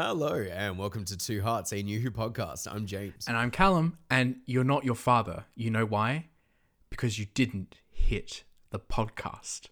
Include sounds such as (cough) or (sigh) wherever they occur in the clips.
Hello and welcome to Two Hearts, a New Who podcast. I'm James. And I'm Callum, and you're not your father. You know why? Because you didn't hit the podcast.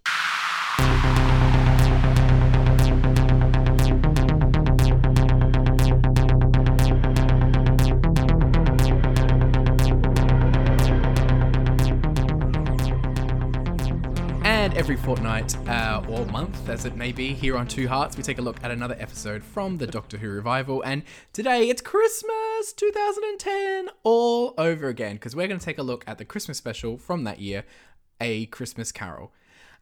Every fortnight uh, or month, as it may be, here on Two Hearts, we take a look at another episode from the Doctor Who revival. And today it's Christmas 2010 all over again, because we're going to take a look at the Christmas special from that year, A Christmas Carol.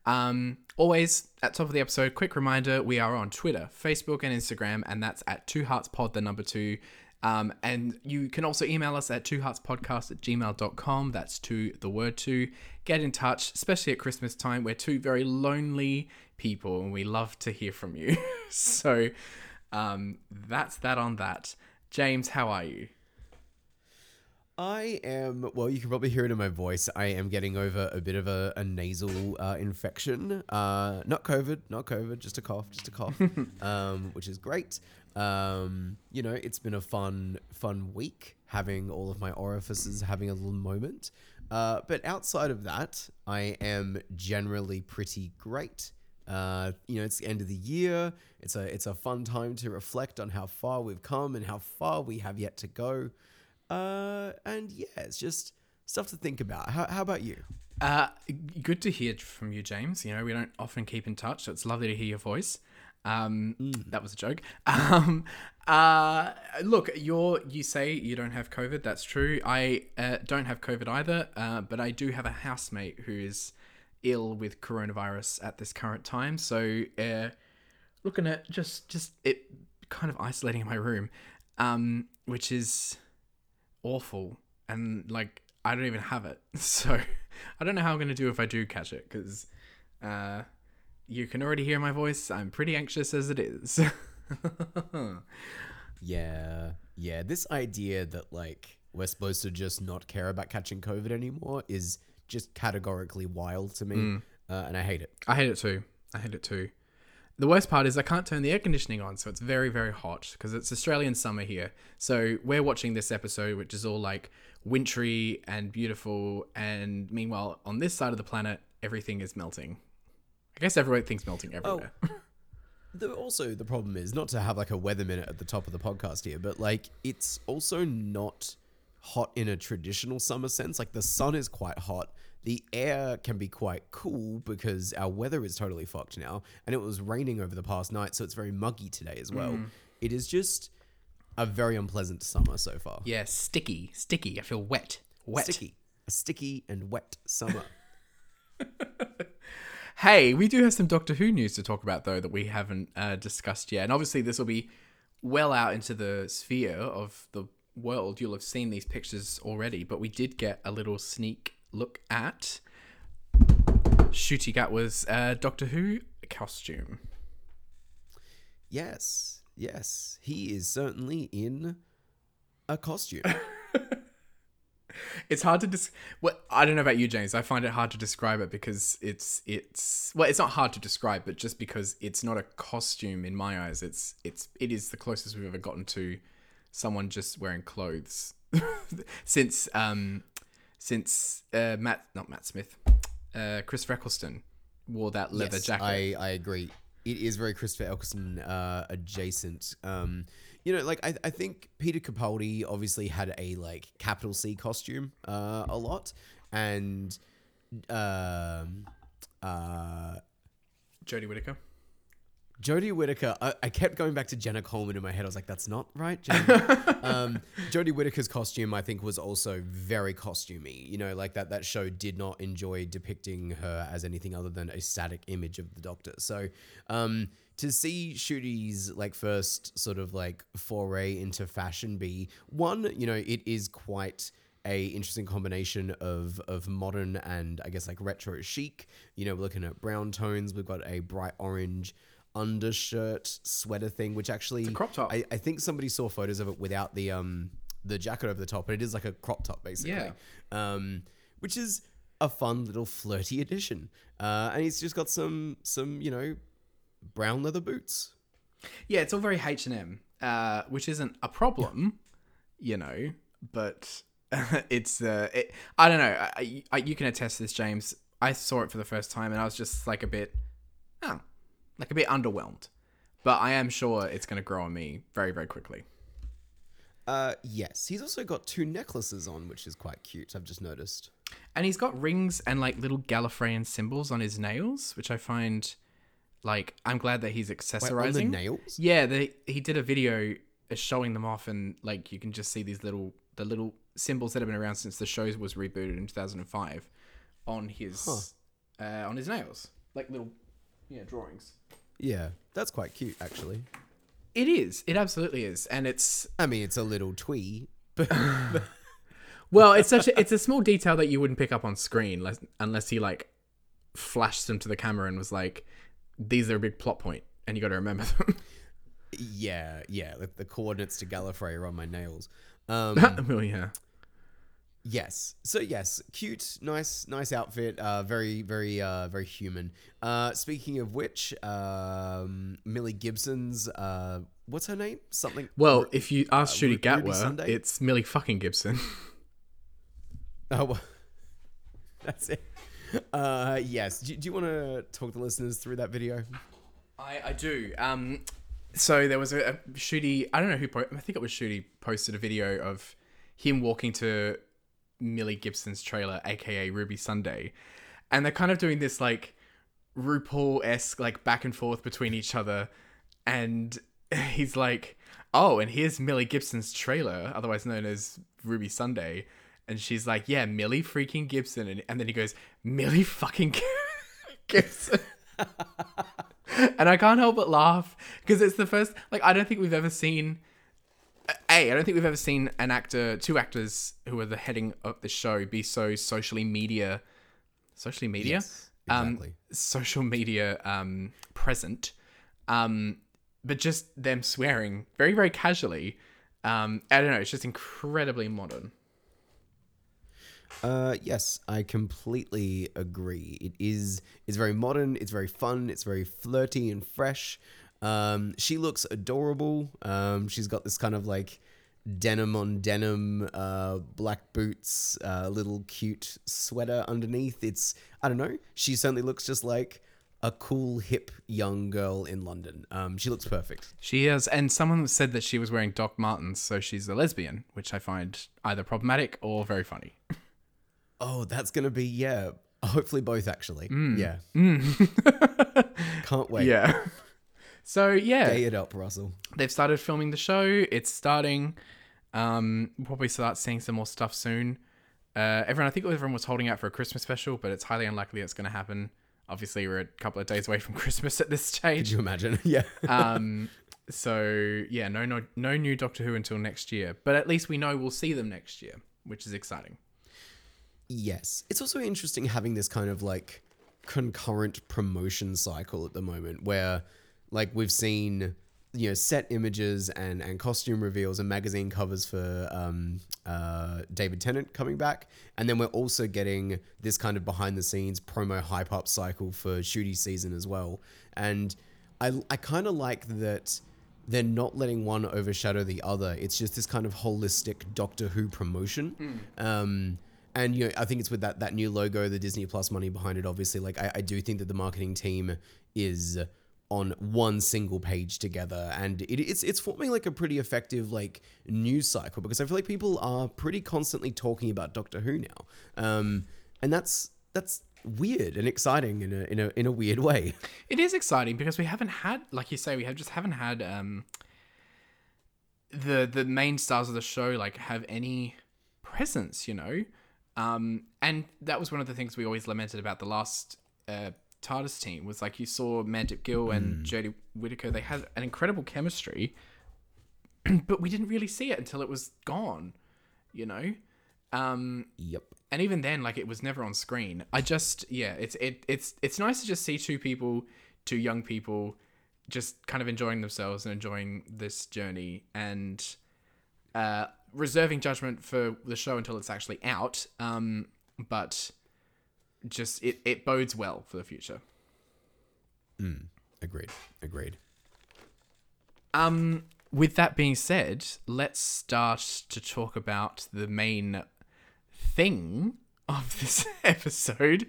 Um, always at top of the episode, quick reminder we are on Twitter, Facebook, and Instagram, and that's at Two Hearts Pod, the number two. Um, and you can also email us at twoheartspodcast at gmail.com. That's two, the word two. Get in touch, especially at Christmas time. We're two very lonely people and we love to hear from you. (laughs) so um, that's that on that. James, how are you? I am, well, you can probably hear it in my voice. I am getting over a bit of a, a nasal uh, infection. Uh, not COVID, not COVID, just a cough, just a cough, (laughs) um, which is great. Um, you know, it's been a fun, fun week having all of my orifices having a little moment. Uh, but outside of that, I am generally pretty great. Uh, you know, it's the end of the year. It's a it's a fun time to reflect on how far we've come and how far we have yet to go. Uh, and yeah, it's just stuff to think about. How, how about you? Uh, good to hear from you, James. You know, we don't often keep in touch, so it's lovely to hear your voice. Um, that was a joke. (laughs) Um, uh, look, you're you say you don't have COVID. That's true. I uh, don't have COVID either, uh, but I do have a housemate who is ill with coronavirus at this current time. So, uh, looking at just just it kind of isolating in my room, um, which is awful, and like I don't even have it. (laughs) So, I don't know how I'm gonna do if I do catch it because. Uh, you can already hear my voice. I'm pretty anxious as it is. (laughs) Yeah, yeah. This idea that like we're supposed to just not care about catching COVID anymore is just categorically wild to me, uh, and I hate it. I hate it too. I hate it too. The worst part is I can't turn the air conditioning on, so it's very, very hot because it's Australian summer here. So we're watching this episode, which is all like wintry and beautiful, and meanwhile, on this side of the planet, everything is melting. I guess everything's melting oh. everywhere. (laughs) (laughs) The, also, the problem is not to have like a weather minute at the top of the podcast here, but like it's also not hot in a traditional summer sense. Like the sun is quite hot. The air can be quite cool because our weather is totally fucked now, and it was raining over the past night, so it's very muggy today as well. It is just a very unpleasant summer so far. yeah, sticky, sticky. I feel wet, wet. Sticky, a sticky and wet summer. (laughs) Hey, we do have some Doctor Who news to talk about, though, that we haven't uh, discussed yet. And obviously, this will be well out into the sphere of the world. You'll have seen these pictures already, but we did get a little sneak look at Ncuti Gatwa's uh, Doctor Who costume. yes, yes, he is certainly in a costume. (laughs) It's hard to dis. Well, I don't know about you, James. I find it hard to describe it because it's it's well, it's not hard to describe, but just because it's not a costume in my eyes, it's it's it is the closest we've ever gotten to someone just wearing clothes (laughs) since um since uh, Matt not Matt Smith, uh, Chris Eccleston wore that leather Yes, jacket. I, I agree. It is very Christopher Eccleston uh, adjacent. Um, you know, like I, I think Peter Capaldi obviously had a like capital C costume uh, a lot, and um, uh, Jodie Whittaker. Jodie Whittaker. I, I kept going back to Jenna Coleman in my head. I was like, that's not right. Jenna. (laughs) um, Jodie Whittaker's costume, I think, was also very costumey. You know, like that that show did not enjoy depicting her as anything other than a static image of the Doctor. So, um, to see Ncuti's like first sort of like foray into fashion be one, you know, it is quite a interesting combination of of modern and I guess like retro chic. You know, we're looking at brown tones. We've got a bright orange undershirt sweater thing, which actually crop top. I, I think somebody saw photos of it without the um the jacket over the top, but it is like a crop top basically. Yeah. Um, which is a fun little flirty addition. Uh, and he's just got some some you know brown leather boots. Yeah, it's all very H and M. uh, which isn't a problem, you know, but (laughs) it's uh, it, I don't know. I, I, you can attest to this, James. I saw it for the first time and I was just like a bit, oh, like a bit underwhelmed. But I am sure it's going to grow on me very, very quickly. Uh, yes. He's also got two necklaces on, which is quite cute. I've just noticed. And he's got rings and like little Gallifreyan symbols on his nails, which I find like I'm glad that he's Wait, accessorizing. on the nails? Yeah, they, he did a video uh, showing them off, and like you can just see these little the little symbols that have been around since the show was rebooted in 2005 on his uh, on his nails, like little yeah drawings. Yeah, that's quite cute, actually. It is. It absolutely is, and it's I mean, it's a little twee, (laughs) but well, it's such a it's a small detail that you wouldn't pick up on screen unless, unless he like flashed them to the camera and was like, "These are a big plot point, and you got to remember them." (laughs) yeah, yeah. Like the coordinates to Gallifrey are on my nails. (laughs) Um, well, yeah. Yes. So yes, cute, nice, nice outfit. Uh, very, very, uh, very human. Uh, speaking of which, um, Millie Gibson's, uh, what's her name? Something. Well, if you ask Ru- Ncuti Ruby Gatwa, it's Millie fucking Gibson. (laughs) Oh, well, (laughs) that's it. Uh, yes. Do, do you want to talk the listeners through that video? I, I do. Um, so there was a, a Ncuti. I don't know who. Po- I think it was Ncuti posted a video of him walking to Millie Gibson's trailer, aka Ruby Sunday, and they're kind of doing this like RuPaul esque like back and forth between each other, and (laughs) he's like, "Oh, and here's Millie Gibson's trailer, otherwise known as Ruby Sunday." And she's like, "Yeah, Millie freaking Gibson," and, and then he goes, "Millie fucking (laughs) Gibson." (laughs) and I can't help but laugh because it's the first like I don't think we've ever seen a I don't think we've ever seen an actor two actors who are the heading of the show be so socially media socially media Yes, exactly. um social media um present um but just them swearing very very casually um I don't know it's just incredibly modern Uh, yes, I completely agree. It is it's very modern, it's very fun, it's very flirty and fresh. Um, she looks adorable. Um, she's got this kind of like denim on denim, uh, black boots, uh, little cute sweater underneath. It's I don't know. She certainly looks just like a cool, hip young girl in London. Um, she looks perfect. She is, and someone said that she was wearing Doc Martens, so she's a lesbian, which I find either problematic or very funny. Oh, that's gonna be yeah. Hopefully both actually. Yeah. Mm. (laughs) Can't wait. Yeah. So yeah, Gay it up, Russell. they've started filming the show. It's starting. Um, we'll probably start seeing some more stuff soon. Uh, everyone, I think everyone was holding out for a Christmas special, but it's highly unlikely it's going to happen. Obviously, we're a couple of days away from (laughs) Christmas at this stage. Could stage. you imagine? (laughs) yeah. um, so yeah, no, no, no new Doctor Who until next year. But at least we know we'll see them next year, which is exciting. Yes. It's also interesting having this kind of like concurrent promotion cycle at the moment where like we've seen you know set images and and costume reveals and magazine covers for um uh David Tennant coming back and then we're also getting this kind of behind the scenes promo hype up cycle for Ncuti season as well and I I kind of like that they're not letting one overshadow the other. It's just this kind of holistic Doctor Who promotion. Um, and you know, I think it's with that that new logo, the Disney Plus money behind it. Obviously, like I, I do think that the marketing team is on one single page together, and it, it's it's forming like a pretty effective like news cycle because I feel like people are pretty constantly talking about Doctor Who now, um, and that's that's weird and exciting in a in a in a weird way. (laughs) It is exciting because we haven't had, like you say, we have just haven't had um, the the main stars of the show like have any presence, you know. Um, and that was one of the things we always lamented about the last uh, TARDIS team was like you saw Mandip Gill and Jodie Whittaker. They had an incredible chemistry, (clears throat) but we didn't really see it until it was gone, you know. Um, Yep. and even then like it was never on screen i just yeah it's it it's it's nice to just see two people two young people just kind of enjoying themselves and enjoying this journey and uh reserving judgment for the show until it's actually out um but just it it bodes well for the future Agreed. Agreed. um with that being said, let's start to talk about the main thing of (laughs) this episode.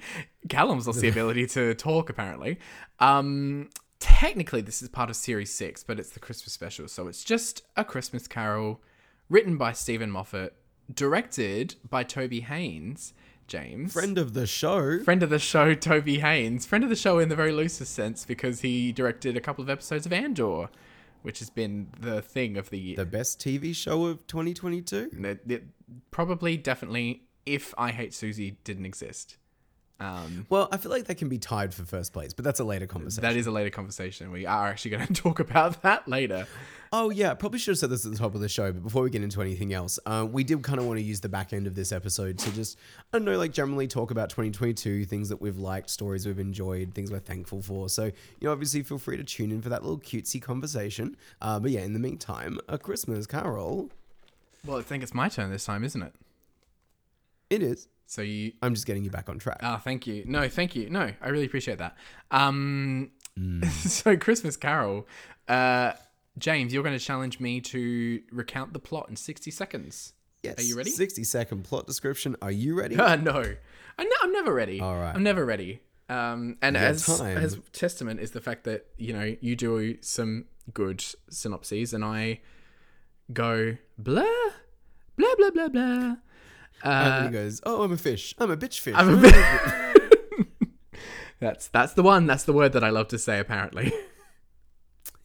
Callum's lost the ability to talk, apparently. Um, technically, this is part of Series 6, but it's the Christmas special. So it's just a Christmas carol written by Steven Moffat, directed by Toby Haynes. James. Friend of the show. Friend of the show, Toby Haynes. Friend of the show in the very loosest sense because he directed a couple of episodes of Andor, which has been the thing of the year. The best TV show of 2022. It- it- probably, definitely, if I Hate Susie didn't exist. Um, Well, I feel like they can be tied for first place, but that's a later conversation. that is a later conversation. We are actually going (laughs) to talk about that later. Oh yeah, probably should have said this at the top of the show, but before we get into anything else, uh, we did kind of want to use the back end of this episode to just, I don't know, like generally talk about 2022, things that we've liked, stories we've enjoyed, things we're thankful for. So, you know, obviously feel free to tune in for that little cutesy conversation. Uh, but yeah, in the meantime, a Christmas Carol. Well, I think it's my turn this time, isn't it? It is. So you. I'm just getting you back on track. Ah, thank you. No, thank you. No, I really appreciate that. Um, Mm. (laughs) so Christmas Carol, uh, James, you're going to challenge me to recount the plot in 60 seconds. yes. are you ready? 60 second plot description. Are you ready? Uh, (laughs) no, I'm, I'm never ready. All right. I'm never ready. Um, and as time. as testament is the fact that you know you do some good synopses, and I go blah blah blah blah blah. and Uh, then he goes, "Oh, I'm a fish. I'm a bitch fish." I'm a bit. (laughs) (laughs) that's that's the one. That's the word that I love to say. Apparently.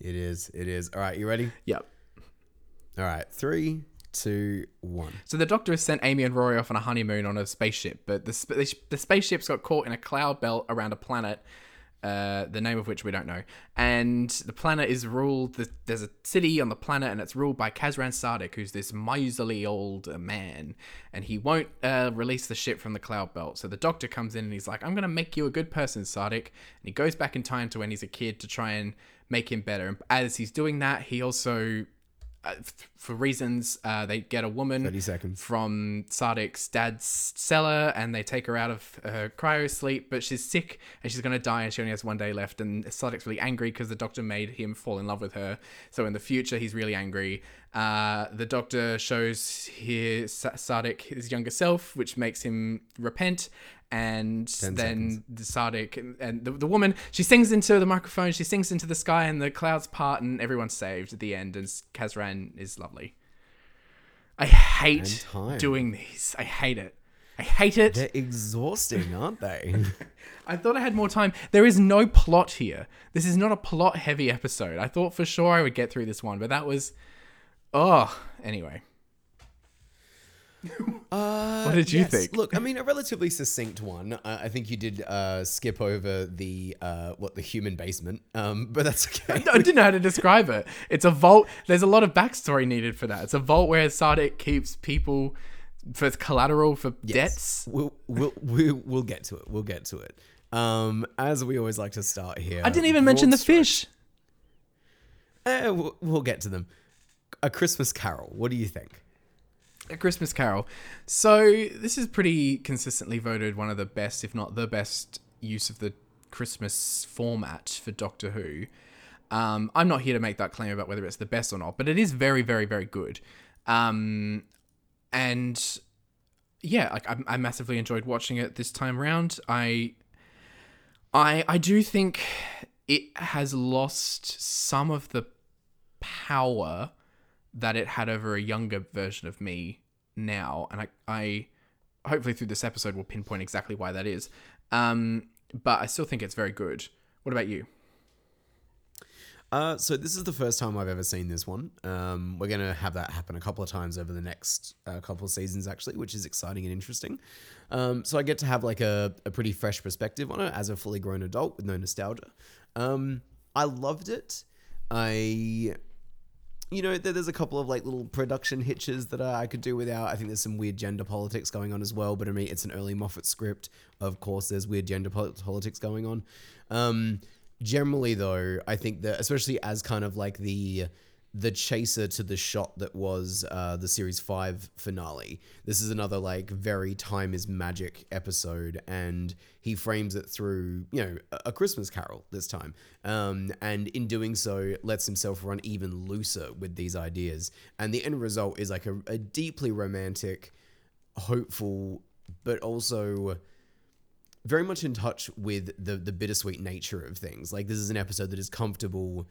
It is. It is. All right, you ready? yep. All right, three, two, one. So the Doctor has sent Amy and Rory off on a honeymoon on a spaceship, but the sp- the spaceship's got caught in a cloud belt around a planet, uh, the name of which we don't know. And the planet is ruled. The, there's a city on the planet, and it's ruled by Kazran Sardick, who's this miserly old man, and he won't uh, release the ship from the cloud belt. So the Doctor comes in and he's like, "I'm gonna make you a good person, Sardick," and he goes back in time to when he's a kid to try and make him better. And as he's doing that, he also uh, for reasons uh, they get a woman 30 seconds. from Sardick's dad's cellar and they take her out of her cryo sleep, but she's sick and she's going to die and she only has one day left. And Sardick's really angry because the doctor made him fall in love with her. So in the future, he's really angry. Uh, the doctor shows his Sardick his younger self, which makes him repent. And then the Sardick and, and the, the woman, she sings into the microphone, she sings into the sky, and the clouds part, and everyone's saved at the end. And Kazran is lovely. I hate doing these. I hate it. I hate it. They're exhausting, aren't they? (laughs) I thought I had more time. There is no plot here. This is not a plot heavy episode. I thought for sure I would get through this one, but that was. Oh, anyway. (laughs) Uh, What did you think? Look, I mean, a relatively succinct one. Uh, I think you did uh, skip over the uh, what the human basement, um, (laughs) but that's okay. (laughs) I didn't know how to describe it. It's a vault. There's a lot of backstory needed for that. It's a vault where Sardick keeps people for collateral for debts. We'll, we'll we'll we'll get to it. We'll get to it. Um, as we always like to start here. I didn't even mention the fish. Eh, we'll, we'll get to them. A Christmas Carol. What do you think? A Christmas Carol. So this is pretty consistently voted one of the best, if not the best, use of the Christmas format for Doctor Who. Um, I'm not here to make that claim about whether it's the best or not, but it is very, very, very good. Um, and yeah, like I, I massively enjoyed watching it this time round. I, I, I do think it has lost some of the power that it had over a younger version of me now, and I, I hopefully through this episode will pinpoint exactly why that is. Um, but I still think it's very good. What about you? Uh, so this is the first time I've ever seen this one. Um, we're gonna have that happen a couple of times over the next uh, couple of seasons, actually, which is exciting and interesting. Um, so I get to have like a, a pretty fresh perspective on it as a fully grown adult with no nostalgia. Um, I loved it. I, you know, there's a couple of like little production hitches that I, could do without. I think there's some weird gender politics going on as well. But I mean, it's an early Moffat script. Of course, there's weird gender politics going on. Um, generally though i think that especially as kind of like the the chaser to the shot that was uh, the series five finale. This is another like very time is magic episode, and he frames it through you know a- Christmas Carol this time, um, and in doing so lets himself run even looser with these ideas, and the end result is like a, a deeply romantic, hopeful, but also very much in touch with the the bittersweet nature of things. Like this is an episode that is comfortable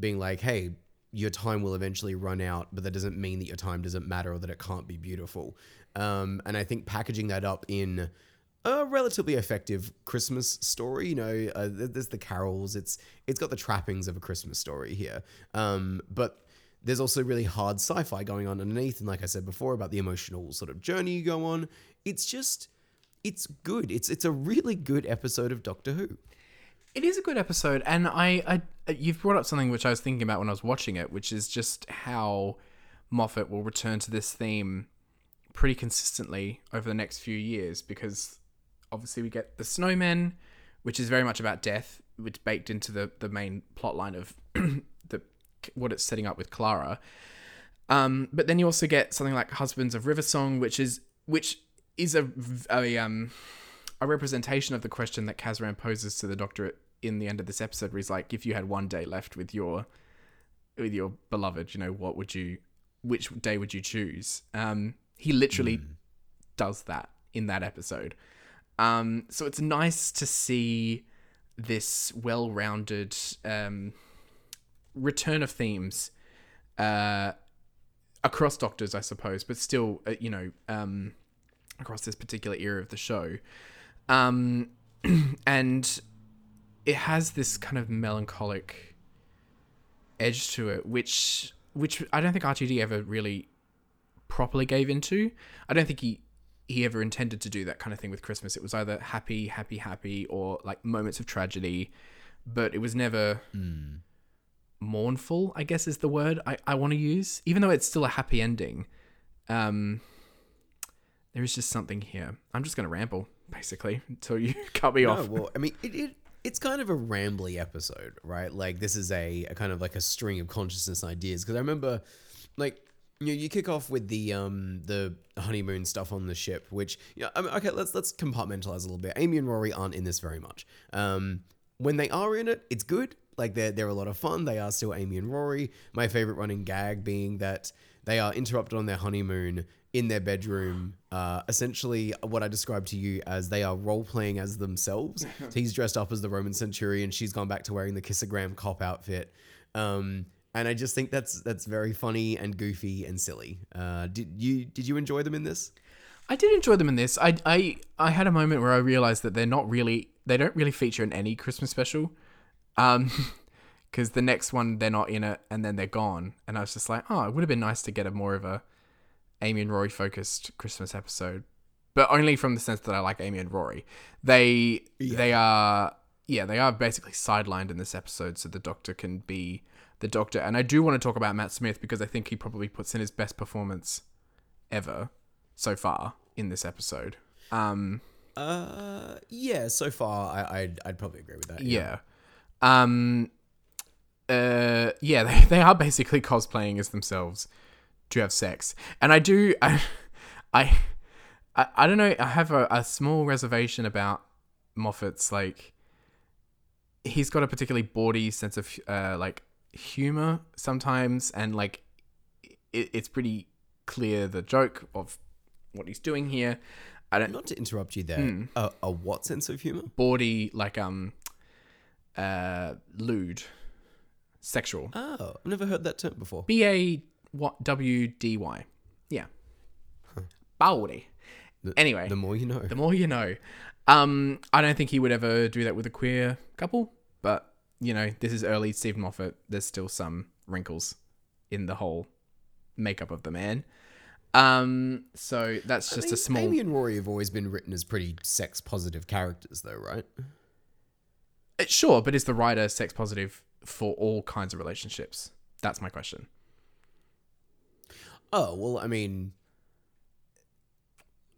being like, hey, your time will eventually run out, but that doesn't mean that your time doesn't matter or that it can't be beautiful. Um, and I think packaging that up in a relatively effective Christmas story, you know, uh, there's the carols. It's it's got the trappings of a Christmas story here, um, but there's also really hard sci-fi going on underneath. And like I said before about the emotional sort of journey you go on, it's just it's good. It's it's a really good episode of Doctor Who. It is a good episode, and I, I, you've brought up something which I was thinking about when I was watching it, which is just how Moffat will return to this theme pretty consistently over the next few years, because obviously we get the Snowmen, which is very much about death, which baked into the the main plot line of (clears throat) the what it's setting up with Clara. Um, but then you also get something like Husbands of River Song, which is which is a, a um a representation of the question that Kazran poses to the Doctor in the end of this episode, where he's like, "If you had one day left with your with your beloved, you know, what would you, which day would you choose?" Um, he literally does that in that episode. Um, so it's nice to see this well-rounded um, return of themes uh, across Doctors, I suppose, but still, uh, you know, um, across this particular era of the show. Um, (clears throat) and it has this kind of melancholic edge to it, which which I don't think RTD ever really properly gave into. I don't think he he ever intended to do that kind of thing with Christmas. It was either happy, happy, happy, or like moments of tragedy, but it was never mournful. I guess is the word I, I want to use, even though it's still a happy ending. Um, there is just something here. I'm just gonna ramble basically until you (laughs) cut me No, off. well, I mean, it, it it's kind of a rambly episode, right? Like this is a, a kind of like a string of consciousness ideas. Because I remember, like, you know, you kick off with the um the honeymoon stuff on the ship, which yeah, I mean, okay, let's let's compartmentalize a little bit. Amy and Rory aren't in this very much. Um, when they are in it, it's good. Like they're they're a lot of fun. They are still Amy and Rory. My favorite running gag being that they are interrupted on their honeymoon in their bedroom. Uh, essentially, what I described to you as they are role playing as themselves. so (laughs) he's dressed up as the Roman centurion. She's gone back to wearing the kissogram cop outfit. Um, and I just think that's that's very funny and goofy and silly. Uh, did you did you enjoy them in this? I did enjoy them in this. I I I had a moment where I realized that they're not really they don't really feature in any Christmas special. Um (laughs) because the next one they're not in it and then they're gone. And I was just like, oh, it would have been nice to get a more of a Amy and Rory focused Christmas episode. But only from the sense that I like Amy and Rory. They they are yeah, they are basically sidelined in this episode so the doctor can be the doctor. And I do want to talk about Matt Smith because I think he probably puts in his best performance ever so far in this episode. Um, Uh, yeah. So far, I, I'd I'd probably agree with that. yeah. Um, uh, yeah, (laughs) they, they are basically cosplaying as themselves to have sex. And I do, (laughs) I, I, I, don't know, I have a, a small reservation about Moffat's, like, he's got a particularly bawdy sense of, uh, like, humor sometimes. And, like, it, it's pretty clear the joke of what he's doing here. I don't, Not to interrupt you there. Hmm. A, a what sense of humor? bawdy like um uh lewd sexual Oh, I've never heard that term before. b a w d y yeah bawdy anyway The more you know. the more you know um i don't think he would ever do that with a queer couple but you know this is early steven moffat there's still some wrinkles in the whole makeup of the man um so that's I just mean, a small Amy and Rory have always been written as pretty sex positive characters, though, right? Uh, Sure, but is the writer sex positive for all kinds of relationships? That's my question. Oh well, I mean,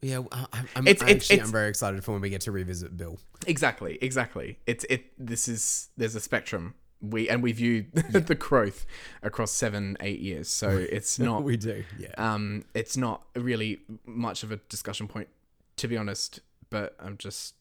yeah. I, I'm It's- it's- actually it's- I'm very excited for when we get to revisit Bill. Exactly, exactly. It's it. This is there's a spectrum we and we view (laughs) the growth across seven, eight years. So it's (laughs) not we do. Yeah. um, it's not really much of a discussion point, to be honest. But I'm just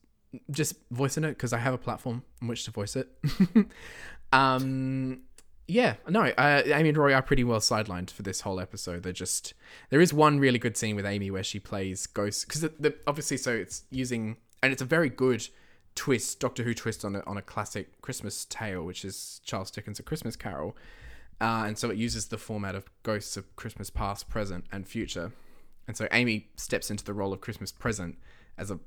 just voicing it because I have a platform in which to voice it. (laughs) um, yeah, no, uh, Amy and Rory are pretty well sidelined for this whole episode. They're just there is one really good scene with Amy where she plays Ghost because obviously so it's using and it's a very good twist Doctor Who twist on a on a classic Christmas tale, which is Charles Dickens' A Christmas Carol. Uh, and so it uses the format of ghosts of Christmas past, present, and future. And so Amy steps into the role of Christmas present as a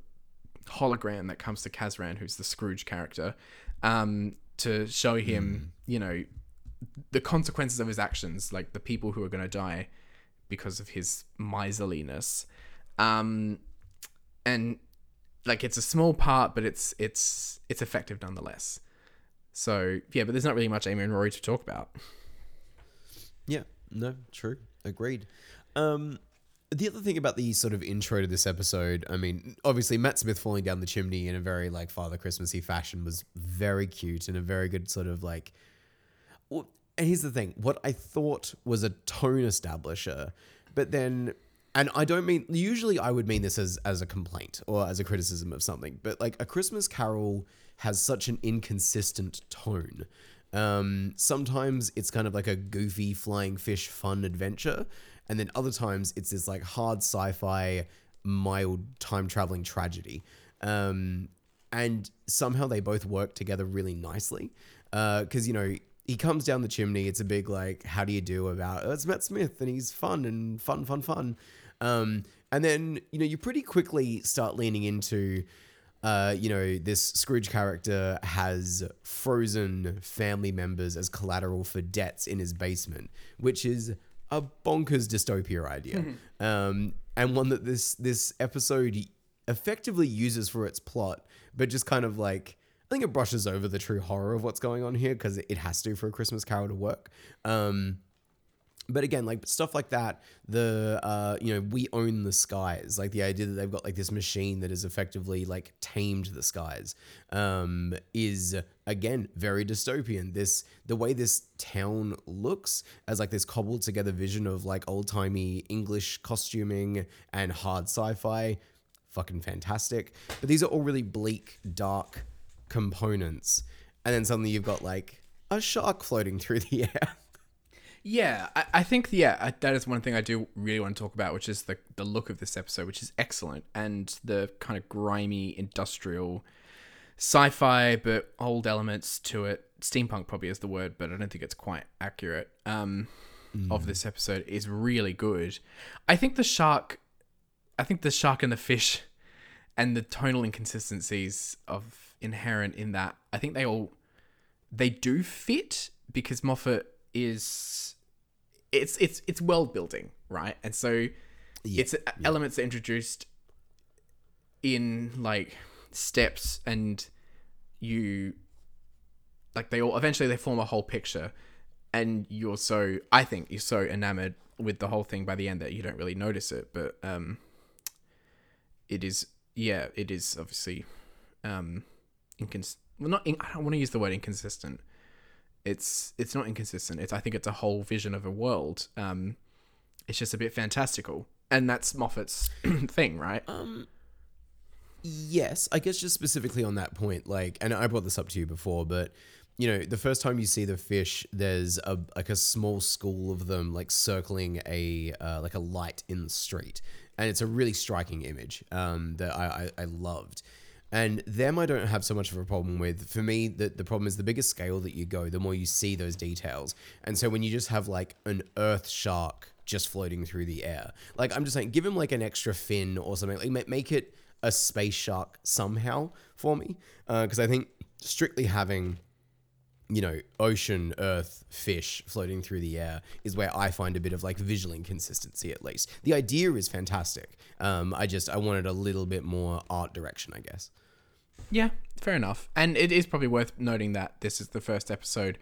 hologram that comes to Kazran, who's the Scrooge character, um, to show him, you know, the consequences of his actions, like the people who are going to die because of his miserliness. Um, and like it's a small part, but it's it's it's effective nonetheless. So yeah, but there's not really much Amy and Rory to talk about. Yeah, no, true. Agreed. Um, the other thing about the sort of intro to this episode, I mean, obviously Matt Smith falling down the chimney in a very like Father Christmassy fashion was very cute and a very good sort of like. And here's the thing: what I thought was a tone establisher, but then, and I don't mean usually I would mean this as as a complaint or as a criticism of something, but like a Christmas Carol has such an inconsistent tone. Um, sometimes it's kind of like a goofy flying fish fun adventure, and then other times it's this like hard sci-fi, mild time traveling tragedy. Um, and somehow they both work together really nicely. Because you know he comes down the chimney. It's a big like, how do you do about? Oh, it's Matt Smith, and he's fun and fun, fun, fun. Um, and then you know you pretty quickly start leaning into uh, you know, this Scrooge character has frozen family members as collateral for debts in his basement, which is a bonkers dystopia idea, um, and one that this this episode effectively uses for its plot, but just kind of like I think it brushes over the true horror of what's going on here because it has to for a Christmas Carol to work. Um, but again like stuff like that the uh you know we own the skies like the idea that they've got like this machine that has effectively like tamed the skies um is again very dystopian this the way this town looks as like this cobbled together vision of like old-timey english costuming and hard sci-fi fucking fantastic but these are all really bleak dark components and then suddenly you've got like a shark floating through the air Yeah, I, I think yeah I, that is one thing I do really want to talk about, which is the the look of this episode, which is excellent, and the kind of grimy industrial sci-fi but old elements to it. Steampunk probably is the word, but I don't think it's quite accurate. Um, of this episode is really good. I think the shark, I think the shark and the fish, and the tonal inconsistencies of inherent in that. I think they all they do fit because Moffat is it's it's it's world building, right? And so it's elements are introduced in like steps and you like they all eventually they form a whole picture and you're so I think you're so enamored with the whole thing by the end that you don't really notice it, but um it is yeah, it is obviously um incons well not in, I don't want to use the word inconsistent it's it's not inconsistent. It's I think it's a whole vision of a world. Um, it's just a bit fantastical, and that's Moffat's (clears throat) thing, right? Um, yes, I guess just specifically on that point, like, and I brought this up to you before, but you know, the first time you see the fish, there's a like a small school of them like circling a uh, like a light in the street, and it's a really striking image um, that I, I I loved. And them, I don't have so much of a problem with. For me, the, the problem is the bigger scale that you go, the more you see those details. And so when you just have like an earth shark just floating through the air, like I'm just saying, give him like an extra fin or something. Like make it a space shark somehow for me, uh, because I think strictly having you know, ocean, earth, fish floating through the air is where I find a bit of like visual inconsistency at least. The idea is fantastic. Um, I just I wanted a little bit more art direction, I guess. Yeah, fair enough. And it is probably worth noting that this is the first episode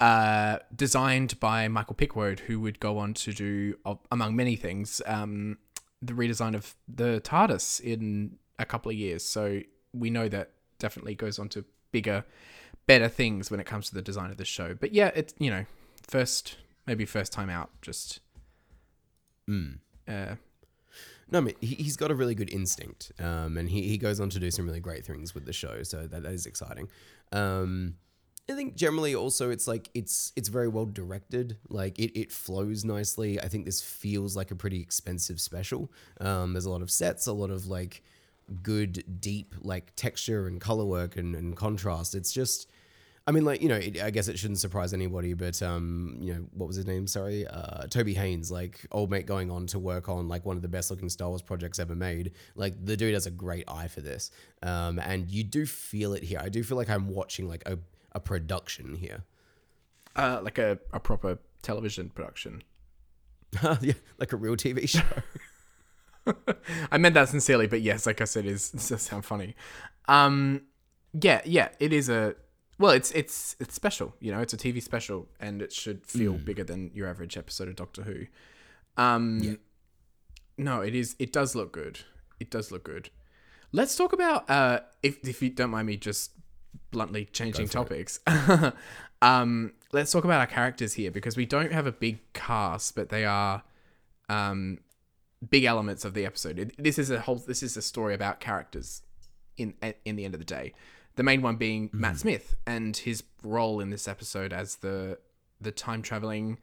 uh, designed by Michael Pickwood, who would go on to do, among many things, um, the redesign of the TARDIS in a couple of years. So we know that definitely goes on to bigger better things when it comes to the design of the show. But yeah, it's you know first maybe first time out, just Mm. uh, No, I mean, he, he's got a really good instinct, um, and he, he goes on to do some really great things with the show, so that, that is exciting. Um, I think generally also it's like it's it's very well directed, like it, it flows nicely. I think this feels like a pretty expensive special. Um, there's a lot of sets, a lot of like good deep like texture and color work and, and contrast. It's just I mean, like you know, it, I guess it shouldn't surprise anybody, but um, you know, what was his name? Sorry, uh, Toby Haynes, like old mate, going on to work on like one of the best looking Star Wars projects ever made. Like the dude has a great eye for this, um, and you do feel it here. I do feel like I'm watching like a, a production here. uh, like a, a proper television production. (laughs) yeah, like a real TV (laughs) show. (laughs) I meant that sincerely, but yes, like I said, it, is, it (laughs) does sound funny. Um, yeah, yeah, it is a well, it's it's it's special. You know, it's a TV special, and it should feel bigger than your average episode of Doctor Who. Um, no, it is. It does look good. It does look good. Let's talk about uh, if if you don't mind me just bluntly changing topics. (laughs) um, let's talk about our characters here because we don't have a big cast, but they are um, big elements of the episode. It, this is a whole. This is a story about characters. In in the end of the day, the main one being Matt Smith and his role in this episode as the the time traveling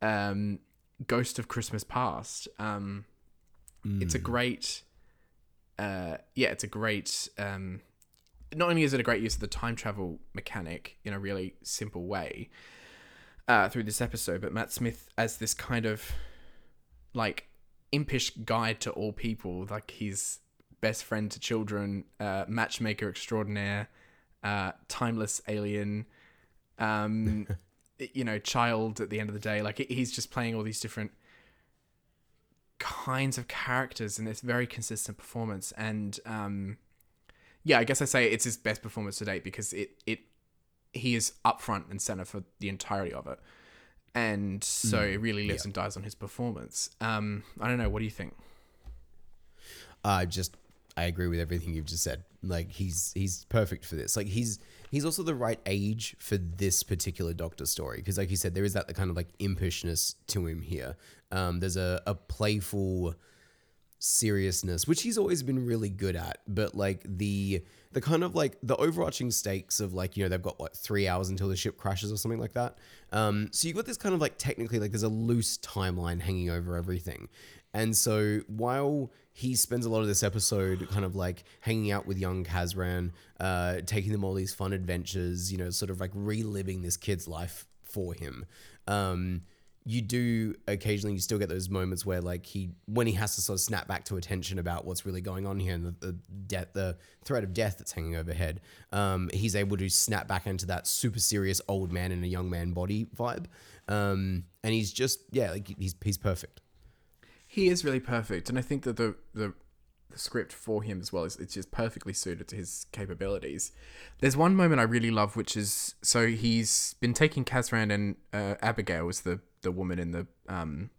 um, ghost of Christmas past. Um, It's a great, uh, yeah, it's a great. Um, not only is it a great use of the time travel mechanic in a really simple way uh, through this episode, but Matt Smith as this kind of like impish guide to all people, like he's best friend to children, uh, matchmaker extraordinaire, uh, timeless alien, um, (laughs) you know, child at the end of the day. Like he's just playing all these different kinds of characters in this very consistent performance. And um, yeah, I guess I say it's his best performance to date because it it he is up front and center for the entirety of it. And so it really lives and dies on his performance. Um, I don't know. What do you think? I just I agree with everything you've just said. Like he's he's perfect for this. Like he's he's also the right age for this particular Doctor story because, like you said, there is that kind of like impishness to him here. Um, there's a a playful seriousness, which he's always been really good at. But like the the kind of like the overarching stakes of like you know they've got what three hours until the ship crashes or something like that. Um, so you've got this kind of like technically like there's a loose timeline hanging over everything, and so while he spends a lot of this episode kind of like hanging out with young Kazran, uh, taking them all these fun adventures, you know, sort of like reliving this kid's life for him. Um, you do occasionally you still get those moments where like he when he has to sort of snap back to attention about what's really going on here and the, the death the threat of death that's hanging overhead um, he's able to snap back into that super serious old man in a young man body vibe. Um, and he's just yeah like he's he's perfect. He is really perfect, and I think that the the, script for him as well is it's just perfectly suited to his capabilities. There's one moment I really love, which is so he's been taking Kazran and uh, Abigail was the the woman in the um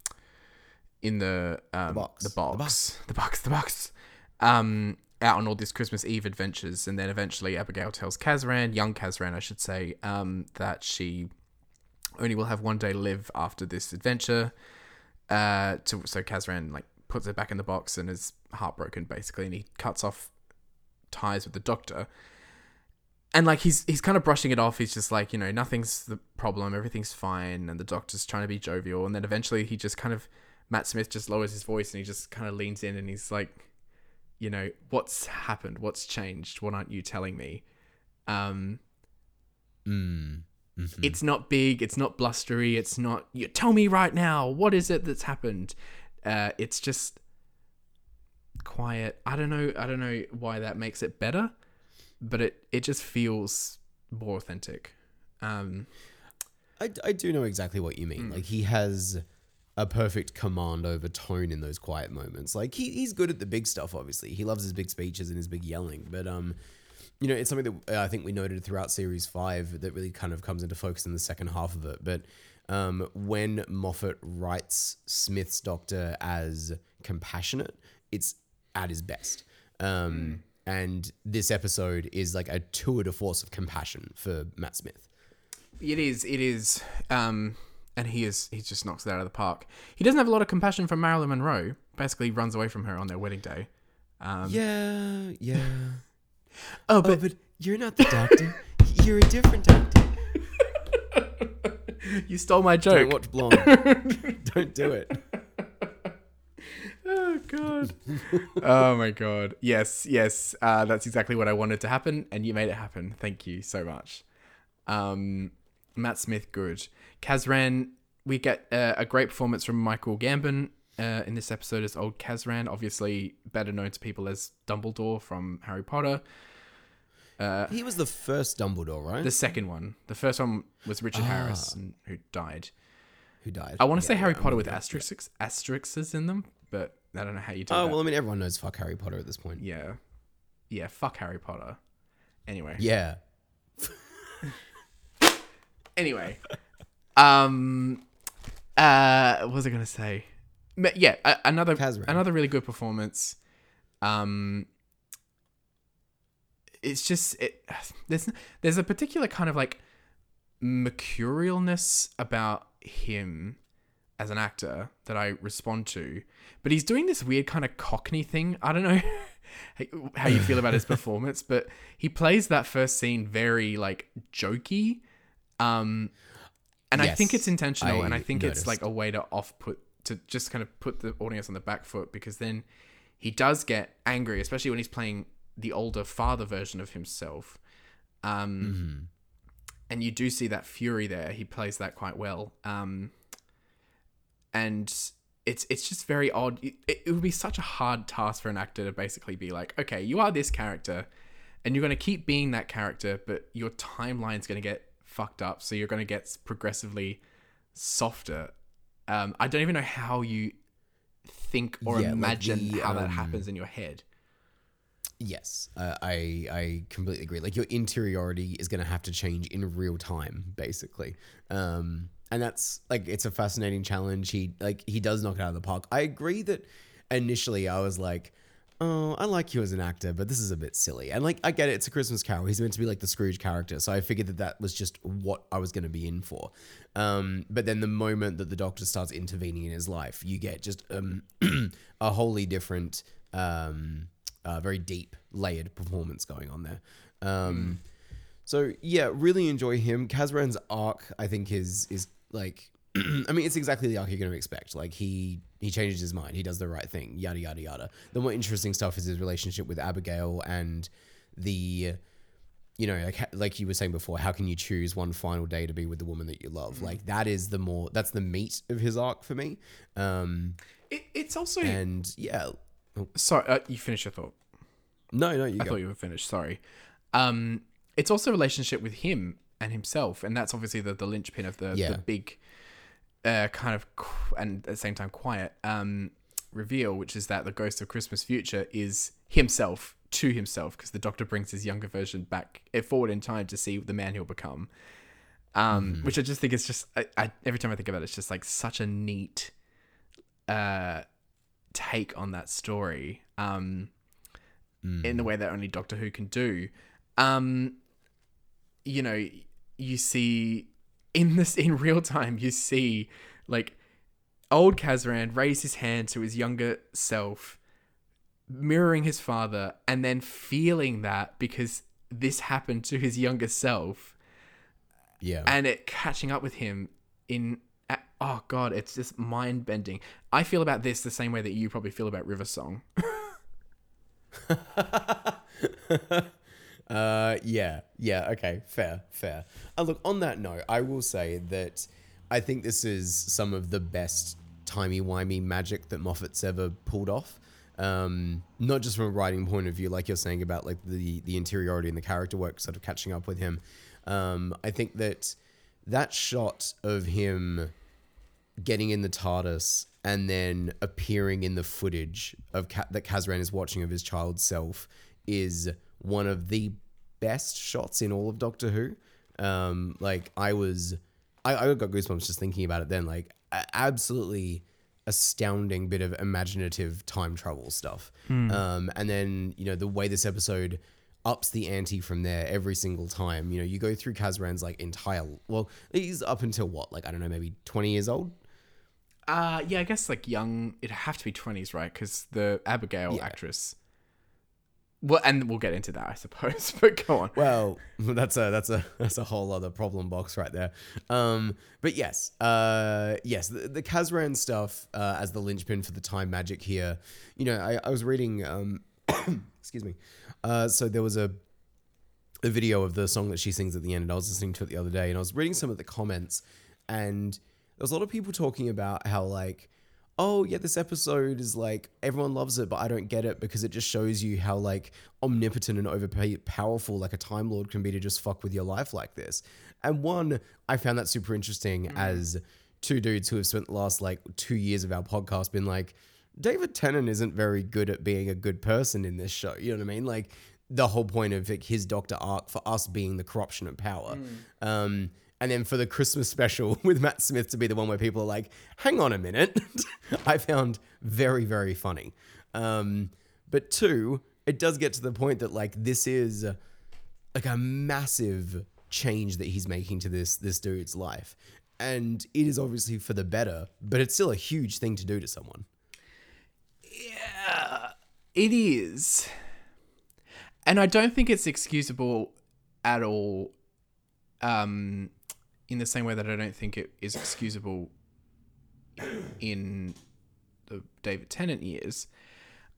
in the um the box. the The box. the box the box. Um out on all these Christmas Eve adventures, and then eventually Abigail tells Kazran, young Kazran, I should say, um that she only will have one day to live after this adventure. Uh to so Kazran like puts it back in the box and is heartbroken basically. And he cuts off ties with the doctor and like he's he's kind of brushing it off. He's just like you know nothing's the problem. Everything's fine. And the doctor's trying to be jovial. And then eventually he just kind of Matt Smith just lowers his voice and he just kind of leans in and he's like you know what's happened? What's changed? What aren't you telling me? Um mm. Mhm. it's not big. It's not blustery. It's not you tell me right now what is it that's happened? Uh it's just quiet. I don't know i don't know why that makes it better but it it just feels more authentic um I, I do know exactly what you mean. Like he has a perfect command over tone in those quiet moments. Like he, he's good at the big stuff. Obviously, he loves his big speeches and his big yelling. But um, you know, it's something that uh, I think we noted throughout series five that really kind of comes into focus in the second half of it. But um, when Moffat writes Smith's Doctor as compassionate, it's at his best. Um, and this episode is like a tour de force of compassion for Matt Smith. It is. It is. Um, and he is. He just knocks it out of the park. He doesn't have a lot of compassion for Marilyn Monroe. Basically, runs away from her on their wedding day. Um, Yeah, yeah. (laughs) Oh, Oh, but but you're not the doctor. (laughs) you're a different doctor. (laughs) you stole my joke. Don't watch Blonde. Don't do it. Oh god. (laughs) oh my god. Yes, yes. Uh, that's exactly what I wanted to happen, and you made it happen. Thank you so much. Um, Matt Smith, good. Kazran, we get uh, a great performance from Michael Gambon uh, in this episode as old Kazran, obviously better known to people as Dumbledore from Harry Potter. Uh, He was the first Dumbledore, right? the second one, the first one was Richard Ah. Harris, who died. Who died? I want to say Harry yeah, Potter I'm with with asterisks, asterisks in them, but I don't know how you do Oh that. well, I mean, everyone knows fuck Harry Potter at this point. Yeah. Yeah, fuck Harry Potter. Anyway. Yeah. (laughs) Anyway. um uh what was I going to say? Ma- Yeah, a- another Kazran. another really good performance. Um it's just it there's there's a particular kind of like mercurialness about him as an actor that I respond to, but he's doing this weird kind of cockney thing. I don't know (laughs) how you feel about his (laughs) performance, but he plays that first scene very like jokey. Um and I think it's intentional and I I think it's like a way to off put to just kind of put the audience on the back foot because then he does get angry, especially when he's playing the older father version of himself. Um, And you do see that fury there. He plays that quite well. Um, and it's it's just very odd. It, it would be such a hard task for an actor to basically be like, okay, you are this character, and you're going to keep being that character, but your timeline's going to get fucked up. So you're going to get progressively softer. Um, I don't even know how you think or Yeah, like imagine the, how that um, happens in your head. Yes, uh, I I completely agree. Like your interiority is going to have to change in real time, basically. Um, and that's like it's a fascinating challenge. He like he does knock it out of the park. I agree that initially I was like, oh, I like you as an actor, but this is a bit silly. And like I get it, it's a Christmas Carol. He's meant to be like the Scrooge character, so I figured that that was just what I was going to be in for. Um, but then the moment that the Doctor starts intervening in his life, you get just um, (clears throat) a wholly different. Um, uh, very deep layered performance going on there. Um, So yeah, really enjoy him. Kazran's arc, I think, is is like, (clears throat) I mean, it's exactly the arc you're going to expect. Like he he changes his mind, he does the right thing, yada yada yada. The more interesting stuff is his relationship with Abigail and the, you know, like like you were saying before, how can you choose one final day to be with the woman that you love? Like that is the more that's the meat of his arc for me. Um, It, it's also and yeah, sorry. Uh, you finish your thought. no, no, you I go. thought you were finished. Sorry. Um, it's also a relationship with him and himself, and that's obviously the the linchpin of the Yeah. the big, uh, kind of qu- and at the same time quiet um reveal, which is that the ghost of Christmas future is himself to himself because the Doctor brings his younger version back eh, forward in time to see the man he'll become. Um, which I just think is just I, I every time I think about it, it's just like such a neat uh take on that story. Um in the way that only Doctor Who can do. Um, you know, you see in this (laughs) in real time, you see like old Kazran raise his hand to his younger self, mirroring his father, and then feeling that because this happened to his younger self, Yeah. and it catching up with him in. Oh god, it's just mind bending. I feel about this the same way that you probably feel about River Song. (laughs) (laughs) Uh, yeah, yeah, okay, fair, fair. Uh, look, on that note, I will say that I think this is some of the best timey-wimey magic that Moffat's ever pulled off. Um, not just from a writing point of view, like you're saying about like the the interiority and the character work sort of catching up with him. Um, I think that that shot of him getting in the TARDIS and then appearing in the footage of Ka- that Kazran is watching of his child self is one of the best shots in all of Doctor Who. Um, like I was, I, I got goosebumps just thinking about it. Then, like, absolutely astounding bit of imaginative time travel stuff. Um, and then you know the way this episode ups the ante from there every single time. You know, you go through Kazran's like entire well, he's up until what, like I don't know, maybe twenty years old. Uh, yeah, I guess like young. It'd have to be twenties, right? Because the Abigail actress. Well, and we'll get into that, I suppose. (laughs) But go on. Well, (laughs) that's a that's a (laughs) that's a whole other problem box right there. Um, but yes, uh, yes, the, the Kazran stuff uh, as the linchpin for the time magic here. You know, I, I was reading. Um, (coughs) excuse me. Uh, so there was a a video of the song that she sings at the end, and I was listening to it the other day, and I was reading some of the comments, and there was a lot of people talking about how like oh yeah this episode is like everyone loves it but i don't get it because it just shows you how like omnipotent and overpowerful like a time lord can be to just fuck with your life like this. And one i found that super interesting as two dudes who have spent the last like two years of our podcast been like david tennant isn't very good at being a good person in this show. You know what i mean? Like the whole point of like, his doctor arc for us being the corruption of power. Um and then for the Christmas special (laughs) with Matt Smith to be the one where people are like, hang on a minute, (laughs) I found very, very funny. Um, but two, it does get to the point that like this is like a massive change that he's making to this this dude's life. And it is obviously for the better, but it's still a huge thing to do to someone. Yeah, it is. And I don't think it's excusable at all um, in the same way that I don't think it is excusable in the David Tennant years.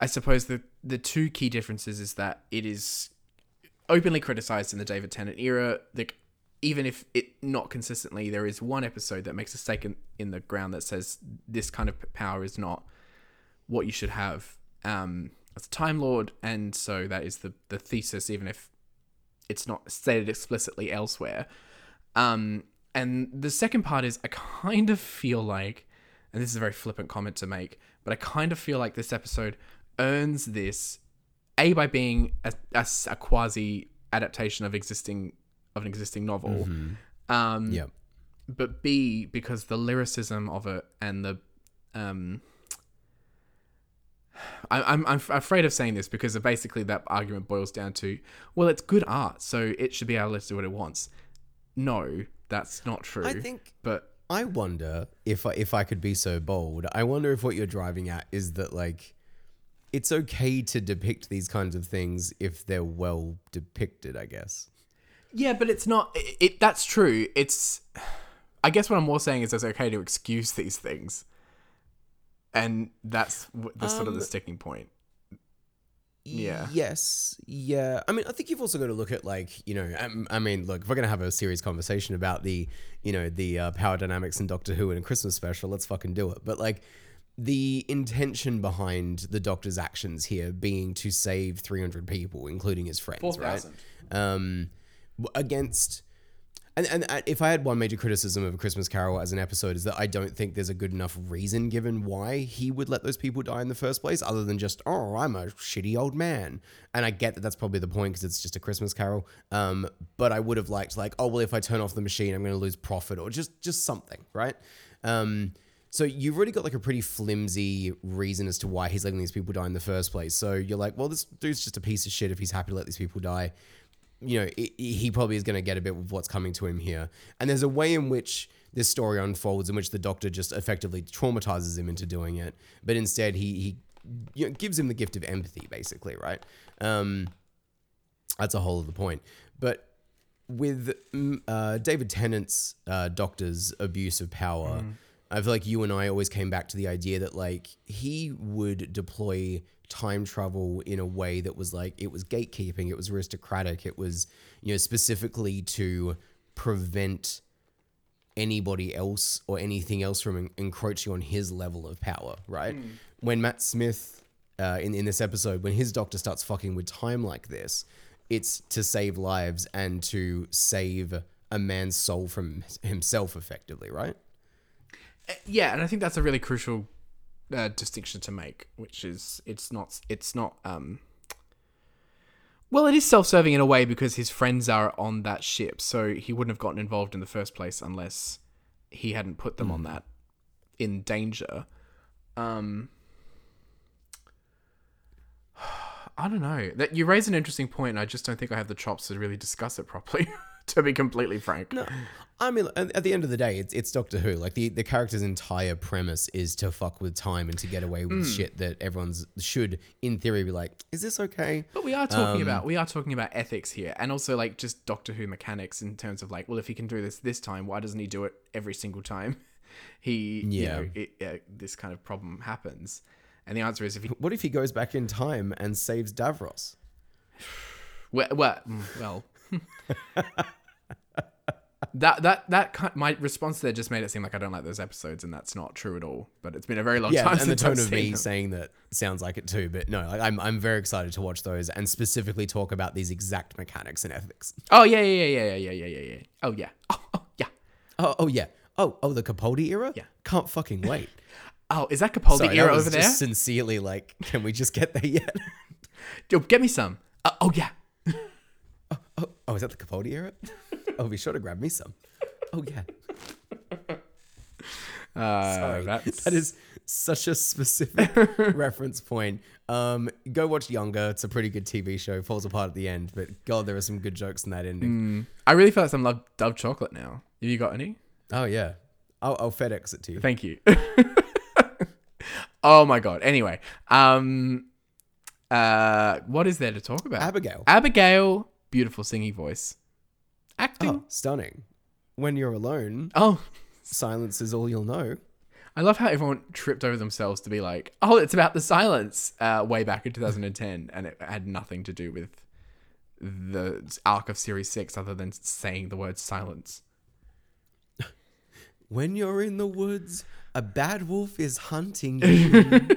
I suppose the the two key differences is that it is openly criticized in the David Tennant era. Like even if it not consistently, there is one episode that makes a stake in, in the ground that says this kind of power is not what you should have um, as a Time Lord, and so that is the the thesis, even if it's not stated explicitly elsewhere. Um, and the second part is I kind of feel like, and this is a very flippant comment to make, but I kind of feel like this episode earns this a by being a, a, a quasi adaptation of existing of an existing novel, um, Yeah. but b because the lyricism of it and the um, I, I'm I'm afraid of saying this because basically that argument boils down to well, it's good art, so it should be able to do what it wants. No, that's not true. I think but I wonder if I, if I could be so bold. I wonder if what you're driving at is that like it's okay to depict these kinds of things if they're well depicted, I guess. yeah, but it's not. It, it that's true. It's. I guess what I'm more saying is it's okay to excuse these things, and that's w- the sort of the Um, sticking point. Yeah. Yes. Yeah. I mean, I think you've also got to look at like you know. um, I mean, look, if we're gonna have a serious conversation about the you know the uh, power dynamics in Doctor Who in a Christmas special, let's fucking do it. But like the intention behind the Doctor's actions here being to save 300 people, including his friends, right? 4,000. Um, against. And, and uh, if I had one major criticism of A Christmas Carol as an episode, is that I don't think there's a good enough reason given why he would let those people die in the first place, other than just, oh, I'm a shitty old man. And I get that that's probably the point because it's just a Christmas Carol. Um, but I would have liked, like, oh, well, if I turn off the machine, I'm going to lose profit or just just something, right? Um, so you've already got like a pretty flimsy reason as to why he's letting these people die in the first place. So you're like, well, this dude's just a piece of shit if he's happy to let these people die you know, i he probably is going to get a bit of what's coming to him here. And there's a way in which this story unfolds in which the doctor just effectively traumatizes him into doing it, but instead he he you know, gives him the gift of empathy, basically, right? Um, that's a whole other point. But with mm, uh, David Tennant's uh, doctor's abuse of power, I feel like you and I always came back to the idea that like he would deploy time travel in a way that was like it was gatekeeping, it was aristocratic, it was you know specifically to prevent anybody else or anything else from en- encroaching on his level of power, right? When Matt Smith uh, in in this episode, when his doctor starts fucking with time like this, it's to save lives and to save a man's soul from himself, effectively, right? Yeah and i think that's a really crucial uh, distinction to make which is it's not it's not um well it is self-serving in a way because his friends are on that ship so he wouldn't have gotten involved in the first place unless he hadn't put them on that in danger Um, (sighs) I don't know. That you raise an interesting point, and I just don't think I have the chops to really discuss it properly. (laughs) (laughs) to be completely frank. No, I mean, at the end of the day, it's it's Doctor Who. Like the the character's entire premise is to fuck with time and to get away with shit that everyone's should, in theory, be like, is this okay? But we are Um, talking about we are talking about ethics here, and also like just Doctor Who mechanics in terms of like, well, if he can do this this time, why doesn't he do it every single time? (laughs) He, Yeah. you know, it, uh, this kind of problem happens, and the answer is if he, What if he goes back in time and saves Davros? (sighs) well, well, mm, well that that that my response there just made it seem like I don't like those episodes, and that's not true at all. But it's been a very long Yeah, time and the tone I've of me them. saying that sounds like it too. But no, like, I'm I'm very excited to watch those and specifically talk about these exact mechanics and ethics. Oh yeah, yeah, yeah, yeah, yeah, yeah, yeah, yeah. Oh yeah. (laughs) Oh, oh yeah. Oh, oh yeah. Oh, oh, the Capaldi era. Yeah. can't fucking wait. (laughs) Oh, is that Capaldi Sorry, era that was over there? sincerely like, can we just get there yet? (laughs) Yo, get me some. Uh, oh yeah. Oh, oh, is that the Capaldi era? (laughs) oh, be sure to grab me some. Oh yeah. (laughs) Uh, Sorry, that's that is such a specific (laughs) reference point. Um, go watch Younger. It's a pretty good TV show. Falls apart at the end, but God, there are some good jokes in that ending. I really feel like some love Dove chocolate now. Have you got any? Oh yeah. I'll, I'll FedEx it to you. Thank you. oh my god. Anyway, um, uh, what is there to talk about? Abigail. Abigail, beautiful singing voice, acting. Oh, stunning. When you're alone, oh. silence is all you'll know. I love how everyone tripped over themselves to be like, "Oh, it's about the silence." Uh, way back in 2010, and it had nothing to do with the arc of Series Six, other than saying the word silence. (laughs) When you're in the woods, a bad wolf is hunting you.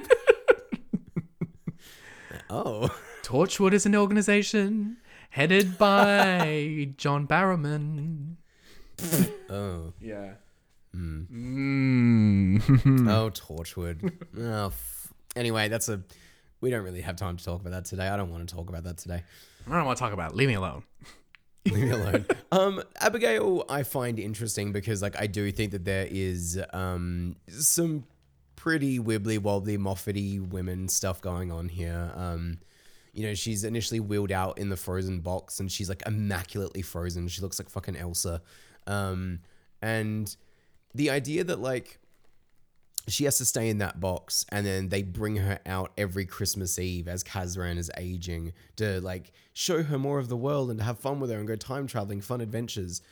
(laughs) oh. Torchwood is an organization headed by John Barrowman. (laughs) Oh. Yeah. Mm. Mm. Oh, (laughs) Torchwood. oh, f- anyway, that's a. We don't really have time to talk about that today. I don't want to talk about that today. I don't want to talk about it. Leave me alone. (laughs) Leave me alone. um, Abigail, I find interesting because, like, I do think that there is um some pretty wibbly wobbly Moffity women stuff going on here. Um, you know, she's initially wheeled out in the frozen box, and she's like immaculately frozen. She looks like fucking Elsa. Um, and the idea that like she has to stay in that box and then they bring her out every Christmas Eve as Kazran is aging to like show her more of the world and to have fun with her and go time traveling, fun adventures.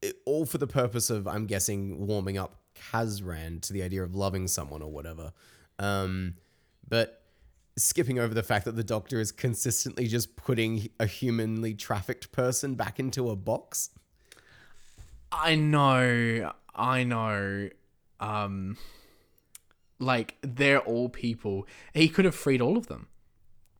It, all for the purpose of, I'm guessing, warming up Kazran to the idea of loving someone or whatever. Um, but skipping over the fact that the doctor is consistently just putting a humanly trafficked person back into a box. I know. I know. Um, like they're all people. He could have freed all of them.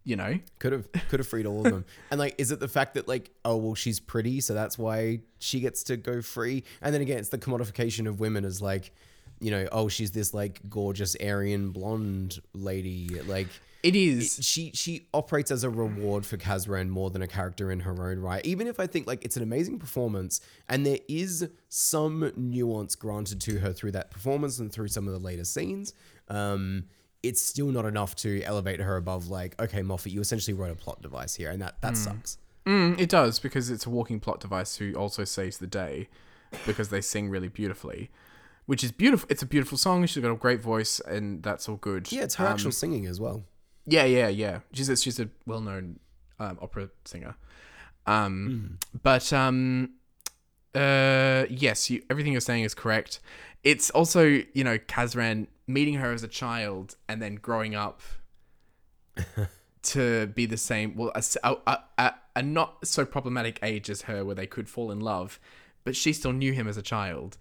You know. Could have could have freed all of them. (laughs) And like, is it the fact that like, oh well, she's pretty, so that's why she gets to go free? And then again, it's the commodification of women as like, you know, oh, she's this like gorgeous Aryan blonde lady. Like, It is. she she operates as a reward for Kazran more than a character in her own right. Even if I think like it's an amazing performance, and there is some nuance granted to her through that performance and through some of the later scenes. Um, it's still not enough to elevate her above like, okay, Moffat, you essentially wrote a plot device here, and that that sucks. Mm, it does because it's a walking plot device who also saves the day because they sing really beautifully, which is beautiful. It's a beautiful song. She's got a great voice, and that's all good. Yeah, it's her Um, actual singing as well. Yeah, yeah, yeah. She's a, she's a well known um, opera singer. Um, but um, uh, yes, you, everything you're saying is correct. It's also you know Kazran meeting her as a child and then growing up (laughs) to be the same. Well, a not so problematic age as her, where they could fall in love, but she still knew him as a child.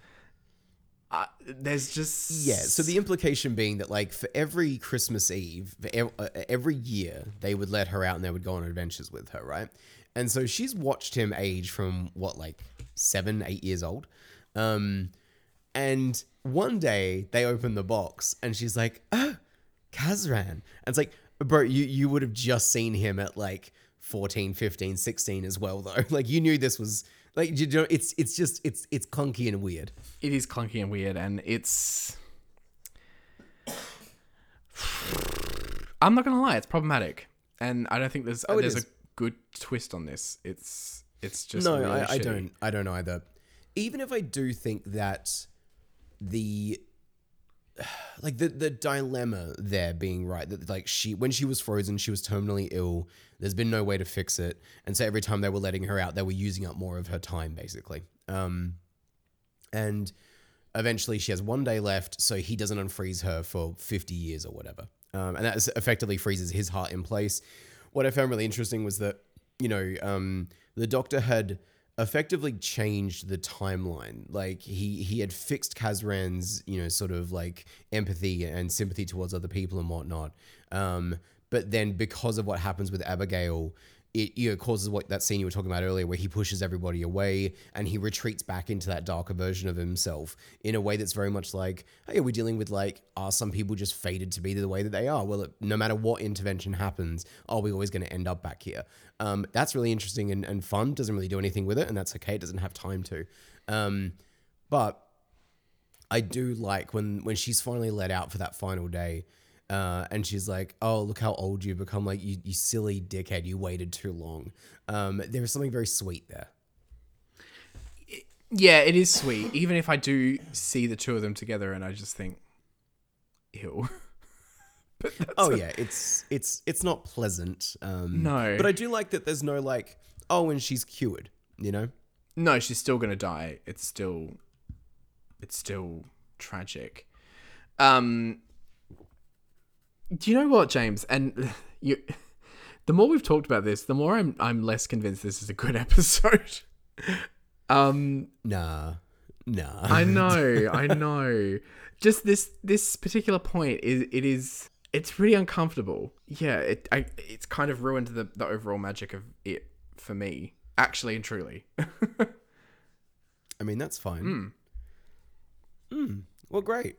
Uh, there's just Yeah, so the implication being that like for every Christmas Eve, ev- uh, every year they would let her out and they would go on adventures with her, right? And so she's watched him age from what like seven, eight years old, um, and one day they open the box and she's like, "Oh, Kazran," and it's like, bro, you you would have just seen him at like 14, 15, 16 as well, though. (laughs) Like you knew this was like you know, it's it's just it's it's clunky and weird. it is clunky and weird and it's I'm not gonna lie, it's problematic, and I don't think there's Oh, there's is. a good twist on this. It's it's just no, really I, I don't. I don't either. Even if I do think that the (sighs) like the the dilemma there being right that like she when she was frozen she was terminally ill there's been no way to fix it. And so every time they were letting her out they were using up more of her time basically. Um and eventually she has one day left so he doesn't unfreeze her for 50 years or whatever. Um, and that effectively freezes his heart in place. What i found really interesting was that you know um, the doctor had effectively changed the timeline. Like he he had fixed kazran's you know sort of like empathy and sympathy towards other people and whatnot. Um, but then because of what happens with abigail it you know causes what that scene you were talking about earlier where he pushes everybody away and he retreats back into that darker version of himself in a way that's very much like hey we're dealing with like are some people just fated to be the way that they are? Well no matter what intervention happens are we always going to end up back here? Um, that's really interesting and, and fun doesn't really do anything with it and that's okay it doesn't have time to. Um, but I do like when when she's finally let out for that final day, uh, and she's like, "Oh, look how old you've become! Like you, you silly dickhead, you waited too long." Um, there is something very sweet there. Yeah, it is sweet. Even if I do see the two of them together, and I just think, ew. (laughs) Oh yeah, it's it's it's not pleasant. Um, No. but I do like that. There's no like, oh, and she's cured. You know. No, she's still gonna die. It's still, it's still tragic. Um, do you know what, James? And (laughs) you, the more we've talked about this, the more I'm I'm less convinced this is a good (laughs) episode. um, Nah, nah. I (laughs) know, I know. Just this this particular point is it is it's pretty uncomfortable. Yeah, it I, it's kind of ruined the the overall magic of it for me. Actually and truly. I mean, that's fine. Hmm. Well, great.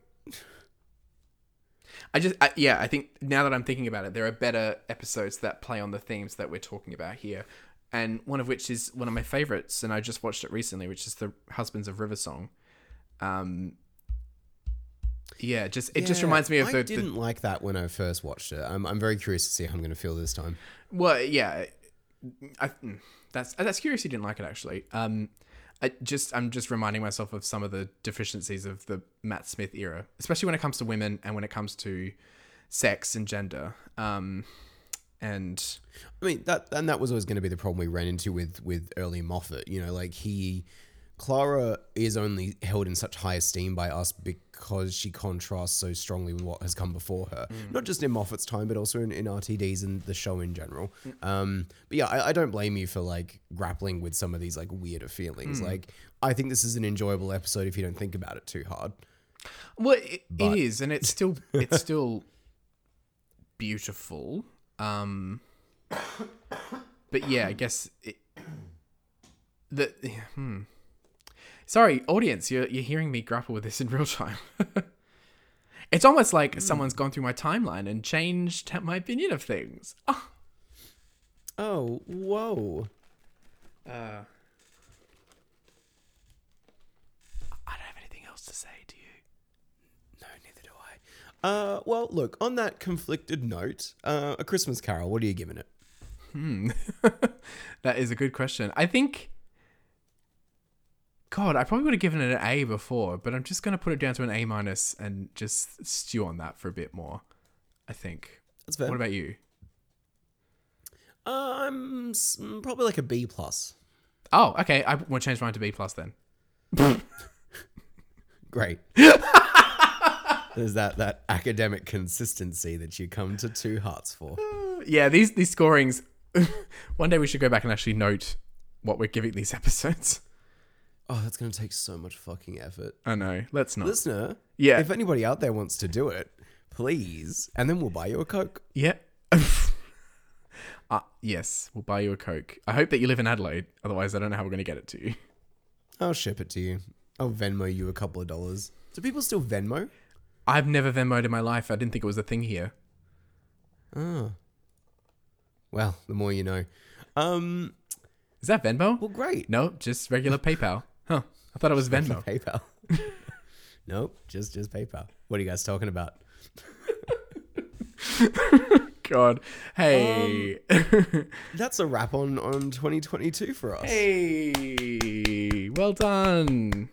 I just, I, yeah, I think now that I'm thinking about it, there are better episodes that play on the themes that we're talking about here. And one of which is one of my favorites, and I just watched it recently, which is the Husbands of River Song. Um, yeah, just it just reminds me of I the, the didn't like that when I first watched it. I'm I'm very curious to see how I'm going to feel this time. well, yeah, I, that's that's curious. You didn't like it actually. Um, I just I'm just reminding myself of some of the deficiencies of the Matt Smith era, especially when it comes to women and when it comes to sex and gender. Um, and I mean that and that was always going to be the problem we ran into with with early Moffat. You know, like he, Clara is only held in such high esteem by us because she contrasts so strongly with what has come before her. Not just in Moffat's time, but also in, in RTDs and the show in general. Um, but yeah, I, I don't blame you for like grappling with some of these like weirder feelings. Like I think this is an enjoyable episode if you don't think about it too hard. Well, it, But- it is, and it's still (laughs) it's still beautiful. Um, (coughs) but yeah, I guess it, the hmm. Sorry, audience, you're you're hearing me grapple with this in real time. (laughs) it's almost like someone's gone through my timeline and changed my opinion of things. Oh, (laughs) Oh, whoa. uh, I don't have anything else to say to you. No, neither do I. Uh, well, look, on that conflicted note, uh, A Christmas Carol, what are you giving it? Hmm. (laughs) that is a good question. I think. God, I probably would have given it an A before, but I'm just going to put it down to an A minus and just stew on that for a bit more. I think. That's fair. What about you? Uh, I'm s- mm, probably like a B plus. Oh, okay. I want to change mine to B plus then. (laughs) Great. There's that that academic consistency that you come to two hearts for. (sighs) Yeah, these these scorings. (laughs) One day we should go back and actually note what we're giving these (laughs) episodes. Oh, that's gonna take so much fucking effort, I know. Let's not. listener. Yeah. If anybody out there wants to do it, please, and then we'll buy you a coke. Yeah. (laughs) uh, yes, we'll buy you a Coke. I hope that you live in Adelaide. Otherwise, I don't know how we're going to get it to you. I'll ship it to you. I'll Venmo you a couple of dollars. Do people still Venmo? I've never Venmoed in my life. I didn't think it was a thing here. Oh. Well, the more you know. Um. Is that Venmo? Well, great. No, just regular (laughs) PayPal. Huh. I thought it was Venmo. PayPal. (laughs) nope, just just PayPal. What are you guys talking about? (laughs) God. Hey. (laughs) That's a wrap on on 2022 for us. hey. Well done.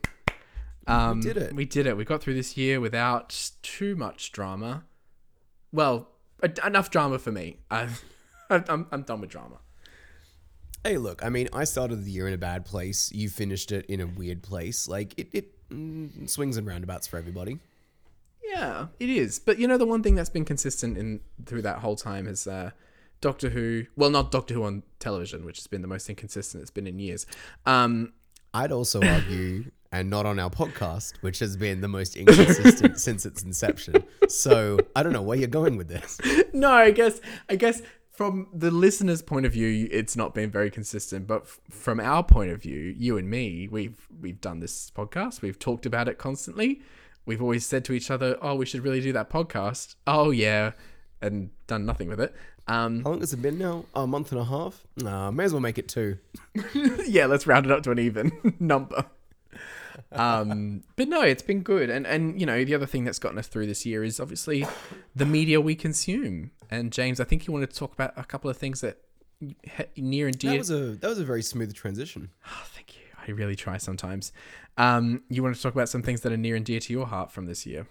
Um, did it. We did it. We got through this year without too much drama. Well, enough drama for me. I, I'm, I'm done with drama. Hey, look, I mean, I started the year in a bad place. You finished it in a weird place. Like it, it mm, swings and roundabouts for everybody. Yeah, it is. But you know, the one thing that's been consistent in through that whole time is uh, Doctor Who. Well, not Doctor Who on television, which has been the most inconsistent it's been in years. Um, I'd also argue, and not on our podcast, which has been the most inconsistent (laughs) since its inception. So I don't know where you're going with this. no, I guess I guess from the listener's point of view, it's not been very consistent. But f- from our point of view, you and me, we've we've done this podcast. We've talked about it constantly. We've always said to each other, "Oh, we should really do that podcast." Oh yeah, and done nothing with it. Um, How long has it been now? A month and a half? Nah, may as well make it two. (laughs) yeah, let's round it up to an even (laughs) number. Um, but no, it's been good, and and you know the other thing that's gotten us through this year is obviously the media we consume. And James, I think you wanted to talk about a couple of things that near and dear. That was a that was a very smooth transition. oh, thank you. I really try sometimes. Um, you wanted to talk about some things that are near and dear to your heart from this year.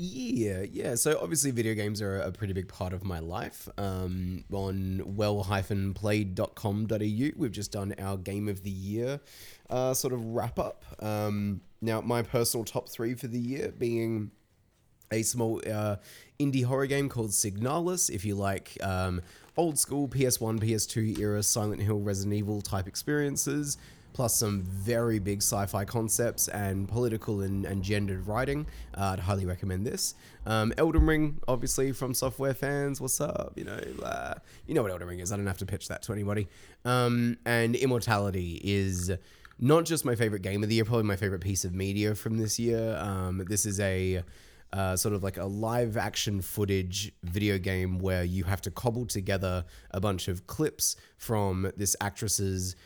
Yeah, yeah. So obviously, video games are a pretty big part of my life. Um, on well-played.com.au, we've just done our game of the year uh, sort of wrap up. Um, now, my personal top three for the year being a small uh, indie horror game called Signalis. If you like um, old school PS1, PS2 era Silent Hill, Resident Evil type experiences, plus some very big sci fi concepts and political and, and gendered writing, uh, I'd highly recommend this. Um, Elden Ring, obviously, FromSoftware fans. What's up? You know, uh, you know what Elden Ring is. I don't have to pitch that to anybody. Um, and Immortality is not just my favorite game of the year, probably my favorite piece of media from this year. Um, this is a uh, sort of like a live action footage video game where you have to cobble together a bunch of clips from this actress's.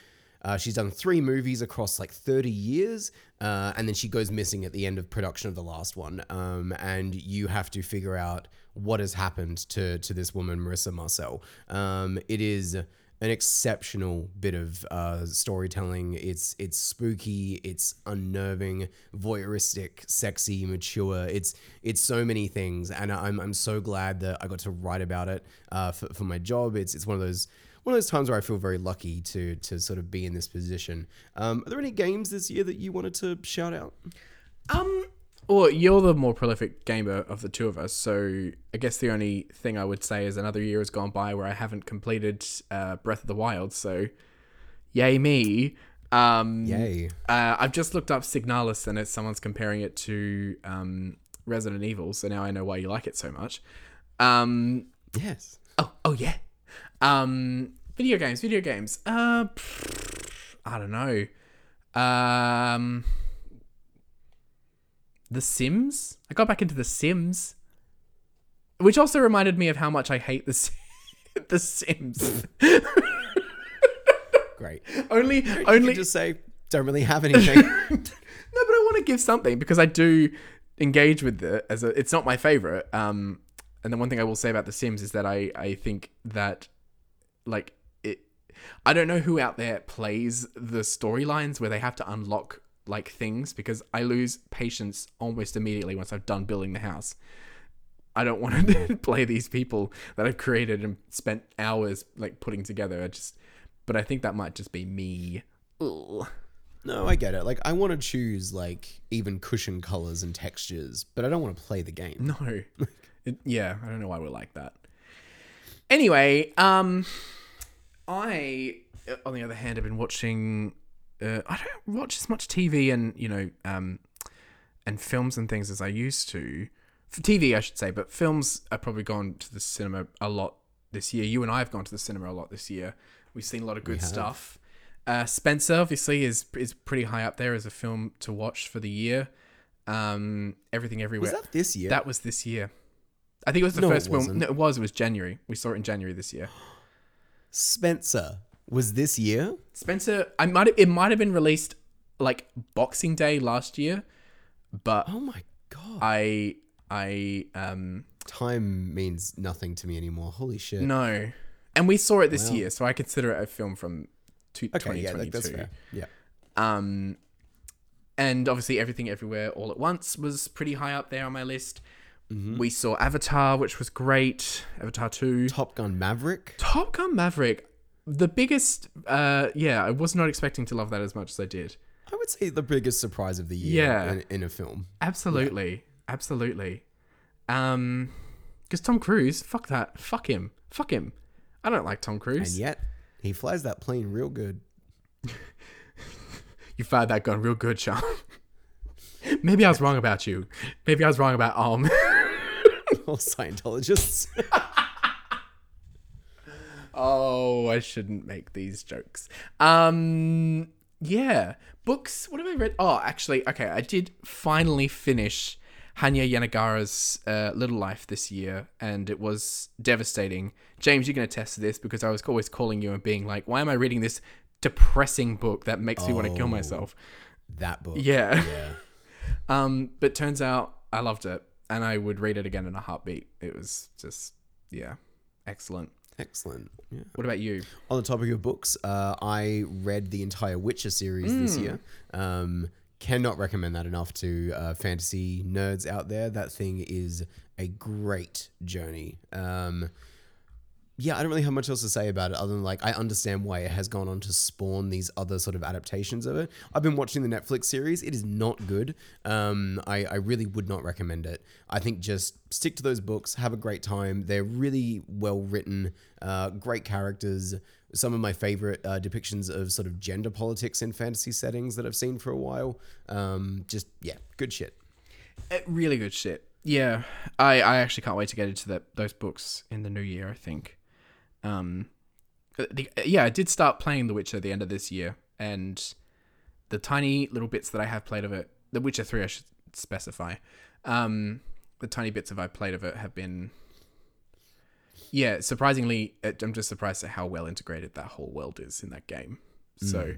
Uh, she's done three movies across like 30 years, uh, and then she goes missing at the end of production of the last one. Um, and you have to figure out what has happened to to this woman, Marissa Marcel. Um, it is an exceptional bit of uh, storytelling. It's it's spooky, it's unnerving, voyeuristic, sexy, mature. It's it's so many things, and I'm, I'm so glad that I got to write about it uh, for, for my job. It's it's one of those one of those times where I feel very lucky to to sort of be in this position. Um, are there any games this year that you wanted to shout out? Um, well, you're the more prolific gamer of the two of us, so I guess the only thing I would say is another year has gone by where I haven't completed uh, Breath of the Wild. So, yay me! Um, Yay! Uh, I've just looked up Signalis, and it's someone's comparing it to um, Resident Evil. So now I know why you like it so much. Um, Yes. oh, oh yeah. Um, video games, video games. Uh, pff, I don't know. Um, The Sims. I got back into The Sims, which also reminded me of how much I hate the Si- (laughs) the Sims. Great. only, You only. can just say don't really have anything. (laughs) no, but I want to give something because I do engage with it as a. It's not my favorite. Um, and the one thing I will say about The Sims is that I I think that like it. I don't know who out there plays the storylines where they have to unlock like things because I lose patience almost immediately once I've done building the house. I don't want to (laughs) play these people that I've created and spent hours like putting together. I just, but I think that might just be me. Ugh. no, I get it. Like I want to choose like even cushion colors and textures, but I don't want to play the game. No. (laughs) It- yeah, I don't know why we're like that. Anyway, um, I, on the other hand, have been watching. Uh, I don't watch as much TV and you know, um, and films and things as I used to. For TV, I should say, but films I've probably gone to the cinema a lot this year. You and I have gone to the cinema a lot this year. We've seen a lot of good stuff. Uh, Spencer obviously is is pretty high up there as a film to watch for the year. Um, everything everywhere. Was that this year? That was this year. I think it was the No, first film. wasn't. No, it was. It was January. We saw it in January this year. (gasps) Spencer was this year. Spencer, I might. It might have been released like Boxing Day last year, but Oh my god! I I um time means nothing to me anymore. Holy shit. No. And we saw it this Wow. year, so I consider it a film from two, okay, yeah, 2022. like, that's fair. Yeah. Um, and obviously, Everything Everywhere All at Once was pretty high up there on my list. Mm-hmm. We saw Avatar, which was great. Avatar 2. Top Gun Maverick. Top Gun Maverick. The biggest, uh, yeah, I was not expecting to love that as much as I did. I would say the biggest surprise of the year Yeah. in, in a film. Absolutely, absolutely. Um, because Tom Cruise, fuck that, fuck him, fuck him. I don't like Tom Cruise. And yet, he flies that plane real good. (laughs) You fired that gun real good, Sean. (laughs) Maybe I was wrong about you. Maybe I was wrong about um. (laughs) All Scientologists. Oh, I shouldn't make these jokes. Um, yeah, books. What have I read? Oh, actually, okay, I did finally finish Hanya Yanagihara's uh, Little Life this year, and it was devastating. James, you can attest to test this because I was always calling you and being like, "Why am I reading this depressing book that makes me want to kill Oh. myself?" that book. Yeah. Yeah. (laughs) Um, but turns out I loved it, and I would read it again in a heartbeat. It was just, yeah, excellent. Excellent. Yeah. What about you? On the topic of books, uh, I read the entire Witcher series this year. Um, cannot recommend that enough to uh, fantasy nerds out there. That thing is a great journey. Um, yeah, I don't really have much else to say about it other than like I understand why it has gone on to spawn these other sort of adaptations of it. I've been watching the Netflix series. It is not good. Um, I, I really would not recommend it. I think just stick to those books, have a great time. They're really well written, uh, great characters. Some of my favorite uh, depictions of sort of gender politics in fantasy settings that I've seen for a while. Um, just, yeah, good shit. Uh, really good shit. Yeah, I, I actually can't wait to get into that those books in the new year. I think. Um, the, yeah, I did start playing The Witcher at the end of this year, and the tiny little bits that I have played of it, The Witcher Three, I should specify. Um, the tiny bits of I played of it have been. Yeah, surprisingly, I'm just surprised at how well integrated that whole world is in that game. So,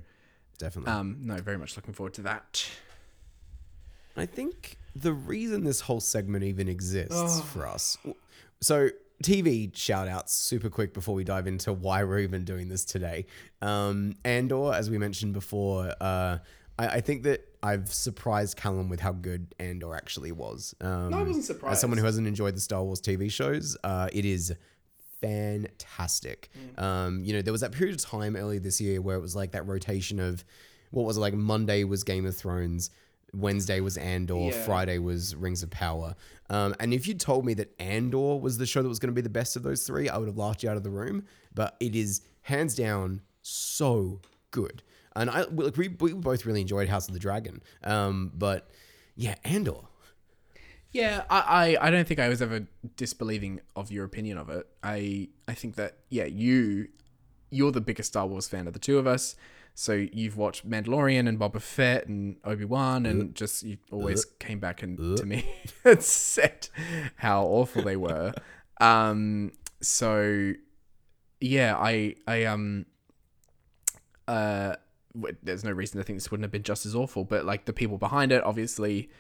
Definitely. um, no, very much looking forward to that. I think the reason this whole segment even exists for us. So, TV shout outs super quick before we dive into why we're even doing this today. Um, Andor, as we mentioned before, uh, I, I think that I've surprised Callum with how good Andor actually was. Um, I wasn't surprised. As someone who hasn't enjoyed the Star Wars TV shows, uh, it is fantastic. Um, you know, there was that period of time earlier this year where it was like that rotation of what was it like Monday was Game of Thrones, Wednesday was Andor, Yeah. Friday was Rings of Power. Um, and if you told me that Andor was the show that was going to be the best of those three, I would have laughed you out of the room. But it is hands down so good. And I like we, we both really enjoyed House of the Dragon. Um, but yeah, Andor. Yeah, I, I, I don't think I was ever disbelieving of your opinion of it. I I think that yeah, you you're the biggest Star Wars fan of the two of us. So you've watched Mandalorian and Boba Fett and Obi Wan, and just you always came back and to me (laughs) and said how awful they were. um, so yeah, I I um uh, there's no reason to think this wouldn't have been just as awful, but like the people behind it, obviously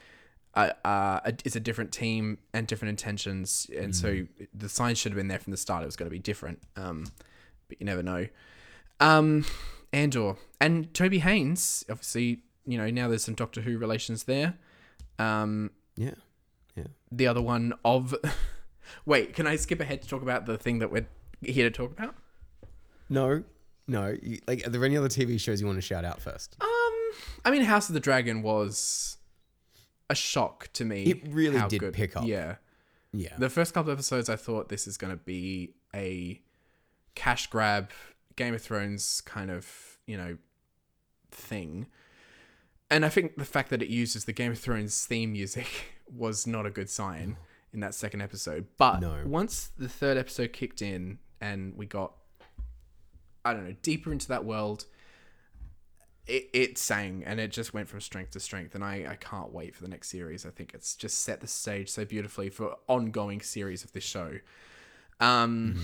uh, uh, it's a different team and different intentions, and so the signs should have been there from the start. It was going to be different, um, but you never know. Um, Andor and Toby Haynes, obviously, you know now there's some Doctor Who relations there. Um, Yeah. Yeah. The other one of, (laughs) wait, can I skip ahead to talk about the thing that we're here to talk about? No, no. You, like, are there any other TV shows you want to shout out first? Um, I mean, House of the Dragon was a shock to me. It really did pick up. Yeah. Yeah. The first couple of episodes, I thought this is going to be a cash grab, Game of Thrones kind of, you know, thing. And I think the fact that it uses the Game of Thrones theme music (laughs) was not a good sign in that second episode. But No. once the third episode kicked in and we got, I don't know, deeper into that world, it, it sang and it just went from strength to strength. And I, I can't wait for the next series. I think it's just set the stage so beautifully for ongoing series of this show. Um,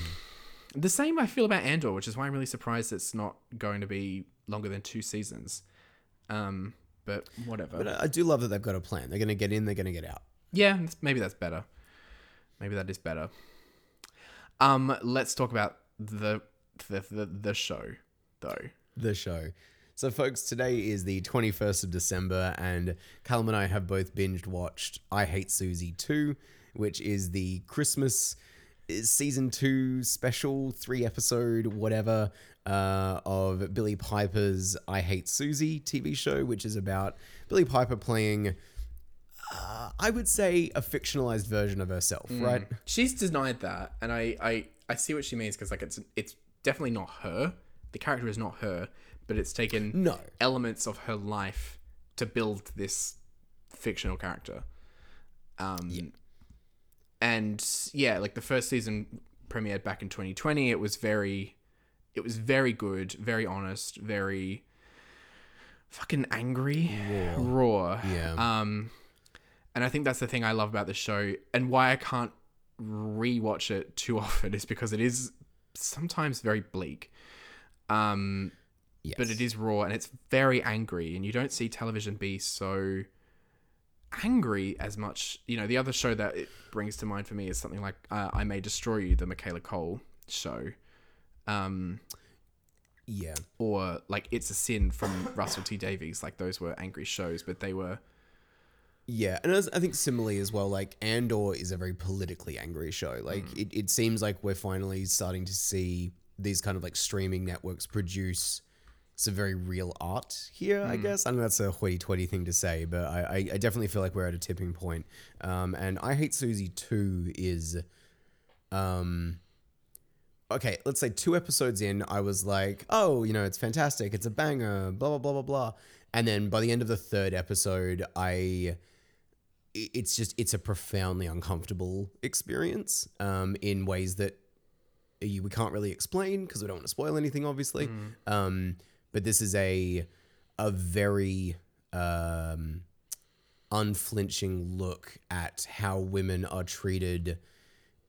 The same I feel about Andor, which is why I'm really surprised it's not going to be longer than two seasons. Um, but whatever. But I do love that they've got a plan. They're going to get in, they're going to get out. yeah, maybe that's better. Maybe that is better. Um, let's talk about the the the, the show though. the show. So, folks, today is the 21st of December, and Callum and I have both binged watched I Hate Suzie 2, which is the Christmas season 2 special, three episode, whatever, uh, of Billie Piper's I Hate Suzie TV show, which is about Billie Piper playing, uh, I would say, a fictionalized version of herself, right? She's denied that, and I I I see what she means because like it's it's definitely not her. The character is not her, but it's taken No. elements of her life to build this fictional character. Um, and yeah, like the first season premiered back in 2020. It was very, it was very good, very honest, very fucking angry, raw. Yeah. Um, and I think that's the thing I love about the show, and why I can't rewatch it too (laughs) often is because it is sometimes very bleak. Um, Yes. but it is raw and it's very angry, and you don't see television be so angry as much. You know, the other show that it brings to mind for me is something like uh, "I May Destroy You," the Michaela Coel show. Um, Yeah. or like "It's a Sin" from (laughs) Russell T Davies. Like those were angry shows, but they were Yeah, and as, I think similarly as well, like Andor is a very politically angry show. Like Mm. it, it seems like we're finally starting to see these kind of like streaming networks produce some very real art here, I guess. I know that's a hoity-toity thing to say, but I, I, I definitely feel like we're at a tipping point. Um, and I Hate Suzie 2 is... Um, okay, let's say two episodes in, I was like, oh, you know, it's fantastic, it's a banger, blah, blah, blah, blah, blah. And then by the end of the third episode, I it's just it's a profoundly uncomfortable experience um, in ways that you, we can't really explain because we don't want to spoil anything, obviously. Um, but this is a a very um, unflinching look at how women are treated.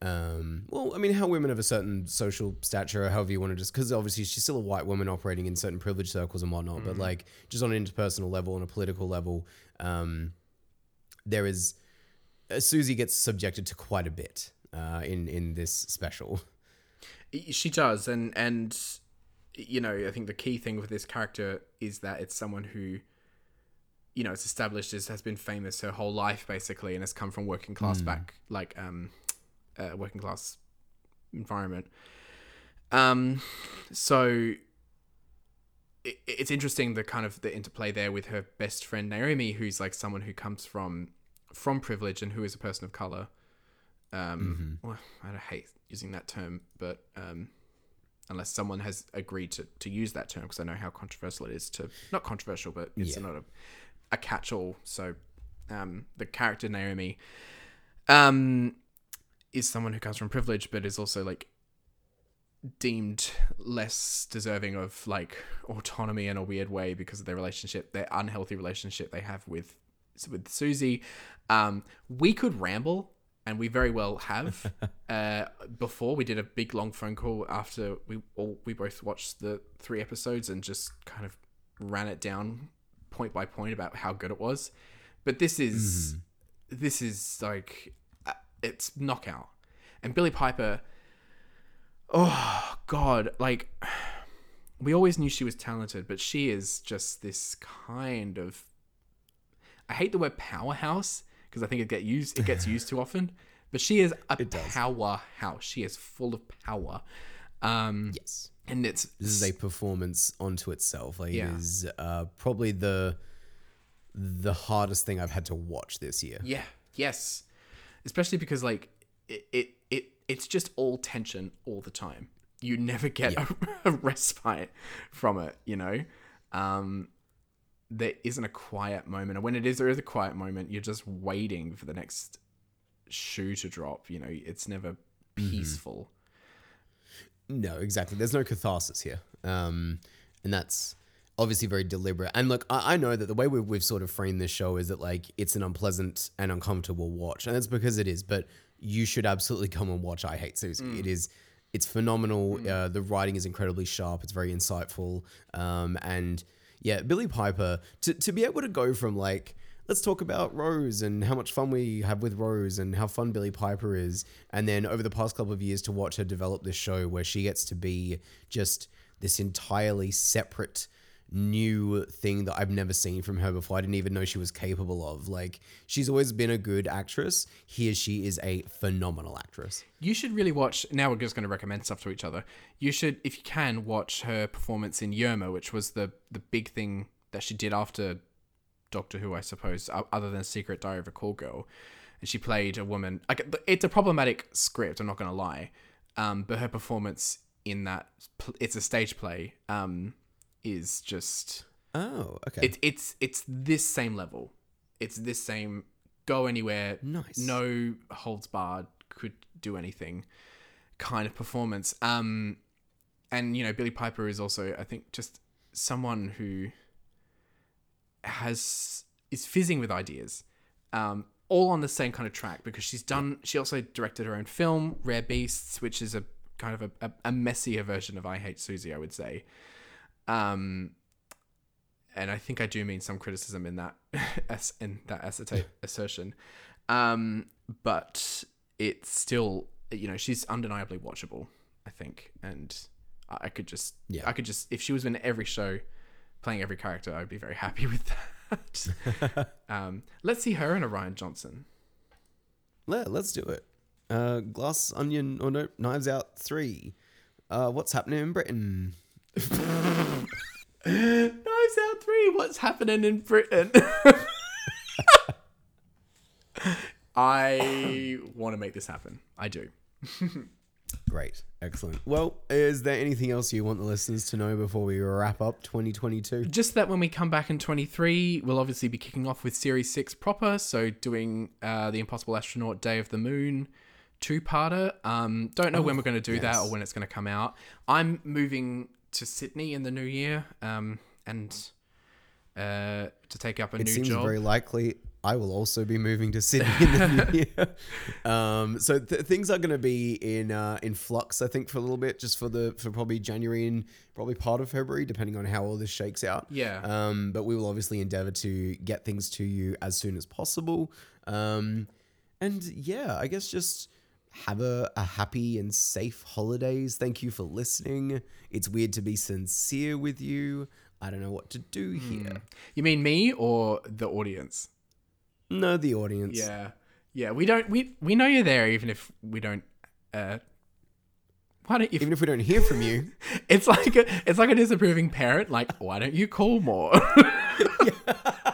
Um, well, I mean, how women of a certain social stature, or however you want to just, because obviously she's still a white woman operating in certain privileged circles and whatnot, but like just on an interpersonal level, on a political level, um, there is uh, Suzie gets subjected to quite a bit uh, in in this special. She does, and and you know, I think the key thing with this character is that it's someone who, you know, it's established as has been famous her whole life basically, and has come from working class back, like um, uh, working class environment. Um, so it, it's interesting the kind of the interplay there with her best friend Naomi, who's like someone who comes from from privilege and who is a person of color. Um, well, I hate using that term, but um, unless someone has agreed to, to use that term, because I know how controversial it is to not controversial, but it's Yeah. not a, a catch all. So um, the character Naomi um, is someone who comes from privilege, but is also like deemed less deserving of like autonomy in a weird way because of their relationship, their unhealthy relationship they have with with Suzie. Um, we could ramble, and we very well have. (laughs) uh, before we did a big long phone call after we all we both watched the three episodes and just kind of ran it down point by point about how good it was. But this is this is like uh, it's knockout, and Billie Piper. Oh God! Like (sighs) we always knew she was talented, but she is just this kind of. I hate the word powerhouse because I think it get used it gets used too (laughs) often. But she is a powerhouse. She is full of power. Um, Yes. and it's This is a performance onto itself. Like Yeah. it is uh, probably the the hardest thing I've had to watch this year. Yeah. Yes. Especially because like it it, it it's just all tension all the time. You never get a, (laughs) a respite from it, you know? Um there isn't a quiet moment. And when it is there is a quiet moment, you're just waiting for the next shoe to drop, you know. It's never peaceful. No, exactly. There's no catharsis here. Um, and that's obviously very deliberate. And look, I, I know that the way we've, we've sort of framed this show is that like it's an unpleasant and uncomfortable watch. And that's because it is. But you should absolutely come and watch I Hate Suzie. It is. It's phenomenal. Uh, the writing is incredibly sharp. It's very insightful. Um, and yeah, Billie Piper to to be able to go from like let's talk about Rose and how much fun we have with Rose and how fun Billie Piper is. And then over the past couple of years to watch her develop this show where she gets to be just this entirely separate new thing that I've never seen from her before. I didn't even know she was capable of. Like she's always been a good actress. Here she is a phenomenal actress. You should really watch. Now we're just going to recommend stuff to each other. You should, if you can, watch her performance in Yerma, which was the the big thing that she did after Doctor Who, I suppose, other than Secret Diary of a Call Girl. And she played a woman. Like it's a problematic script. I'm not going to lie, um, but her performance in that it's a stage play um, is just Oh, okay. it's it's it's this same level. It's this same go anywhere, Nice. no holds barred, could do anything kind of performance. Um, and you know Billie Piper is also I think just someone who has is fizzing with ideas. Um, all on the same kind of track because she's done. She also directed her own film, Rare Beasts, which is a kind of a, a, a messier version of I Hate Suzie, I would say. Um, and I think I do mean some criticism in that (laughs) as in that acetate (laughs) assertion. Um, but it's still, you know, she's undeniably watchable. I think, and I could just, Yeah. I could just, if she was in every show, playing every character, I'd be very happy (laughs) with that. um, let's see her and Rian Johnson. Let, let's do it. Uh, Glass Onion or no, Knives Out three. Uh, what's happening in Britain? Knives Out three. What's happening in Britain? I want to make this happen. I do. Great, excellent. Well, is there anything else you want the listeners to know before we wrap up 2022? Just that when we come back in 23, we'll obviously be kicking off with Series 6 proper. So, doing uh, The Impossible Astronaut Day of the Moon two parter. Um, don't know when we're going to do that or when it's going to come out. I'm moving to Sydney in the new year um, and uh, to take up a It new seems job. very likely I will also be moving to Sydney in the new (laughs) year. Um, so th- things are going to be in uh, in flux, I think, for a little bit, just for the for probably January and probably part of February, depending on how all this shakes out. Yeah. Um, but we will obviously endeavor to get things to you as soon as possible. Um, and yeah, I guess just have a, a happy and safe holidays. Thank you for listening. It's weird to be sincere with you. I don't know what to do here. You mean me or the audience? No, the audience. Yeah, yeah. We don't. We we know you're there, even if we don't. Uh, why don't you? Even if we don't hear from you, (laughs) It's like a, it's like a disapproving parent. Like, why don't you call more? (laughs) (laughs)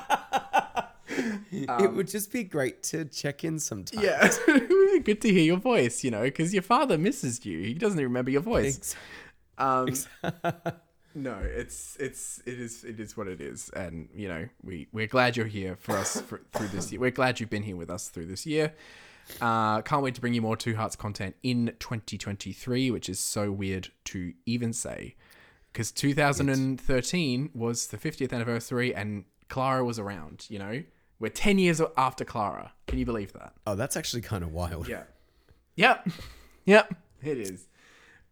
it would just be great to check in sometimes. yeah, (laughs) good to hear your voice. You know, because your father misses you. He doesn't even remember your voice. Um, (laughs) no, it's it's it is it is what it is, and you know we we're glad you're here for us for, through this year. We're glad you've been here with us through this year. Uh, can't wait to bring you more Two Hearts content in 2023, which is so weird to even say, because 2013 was the 50th anniversary, and Clara was around. You know, we're 10 years after Clara. Can you believe that? Oh, that's actually kind of wild. Yeah. Yep. Yep. It is.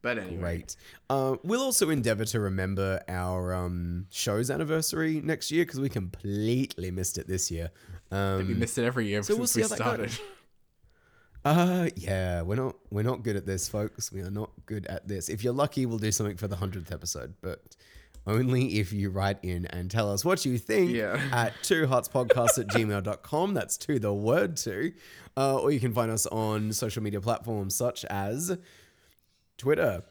But anyway. Great. Uh, we'll also endeavor to remember our um, show's anniversary next year because we completely missed it this year. Um, We missed it every year So since we'll see we how that started. (laughs) Uh yeah, we're not we're not good at this, folks. We are not good at this. If you're lucky, we'll do something for the hundredth episode, but only if you write in and tell us what you think Yeah. at two podcast at gmail.com. That's two, the word two. Uh, or you can find us on social media platforms such as Twitter,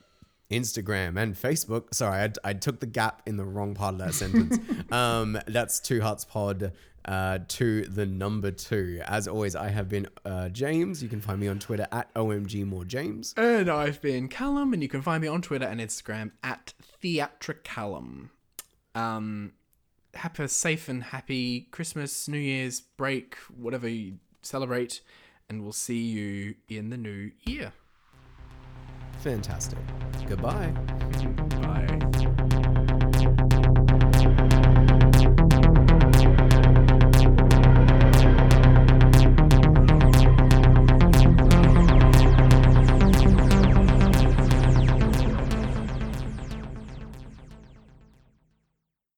Instagram, and Facebook. Sorry, I, I took the gap in the wrong part of that sentence. (laughs) Um, that's Two Hearts Pod. Uh, to the number two. As always, I have been uh, James. You can find me on Twitter at omgmorejames. And I've been Callum, and you can find me on Twitter and Instagram at Theatricallum. Um, have a safe and happy Christmas, New Year's break, whatever you celebrate, and we'll see you in the new year. Fantastic. Goodbye. Bye. (laughs)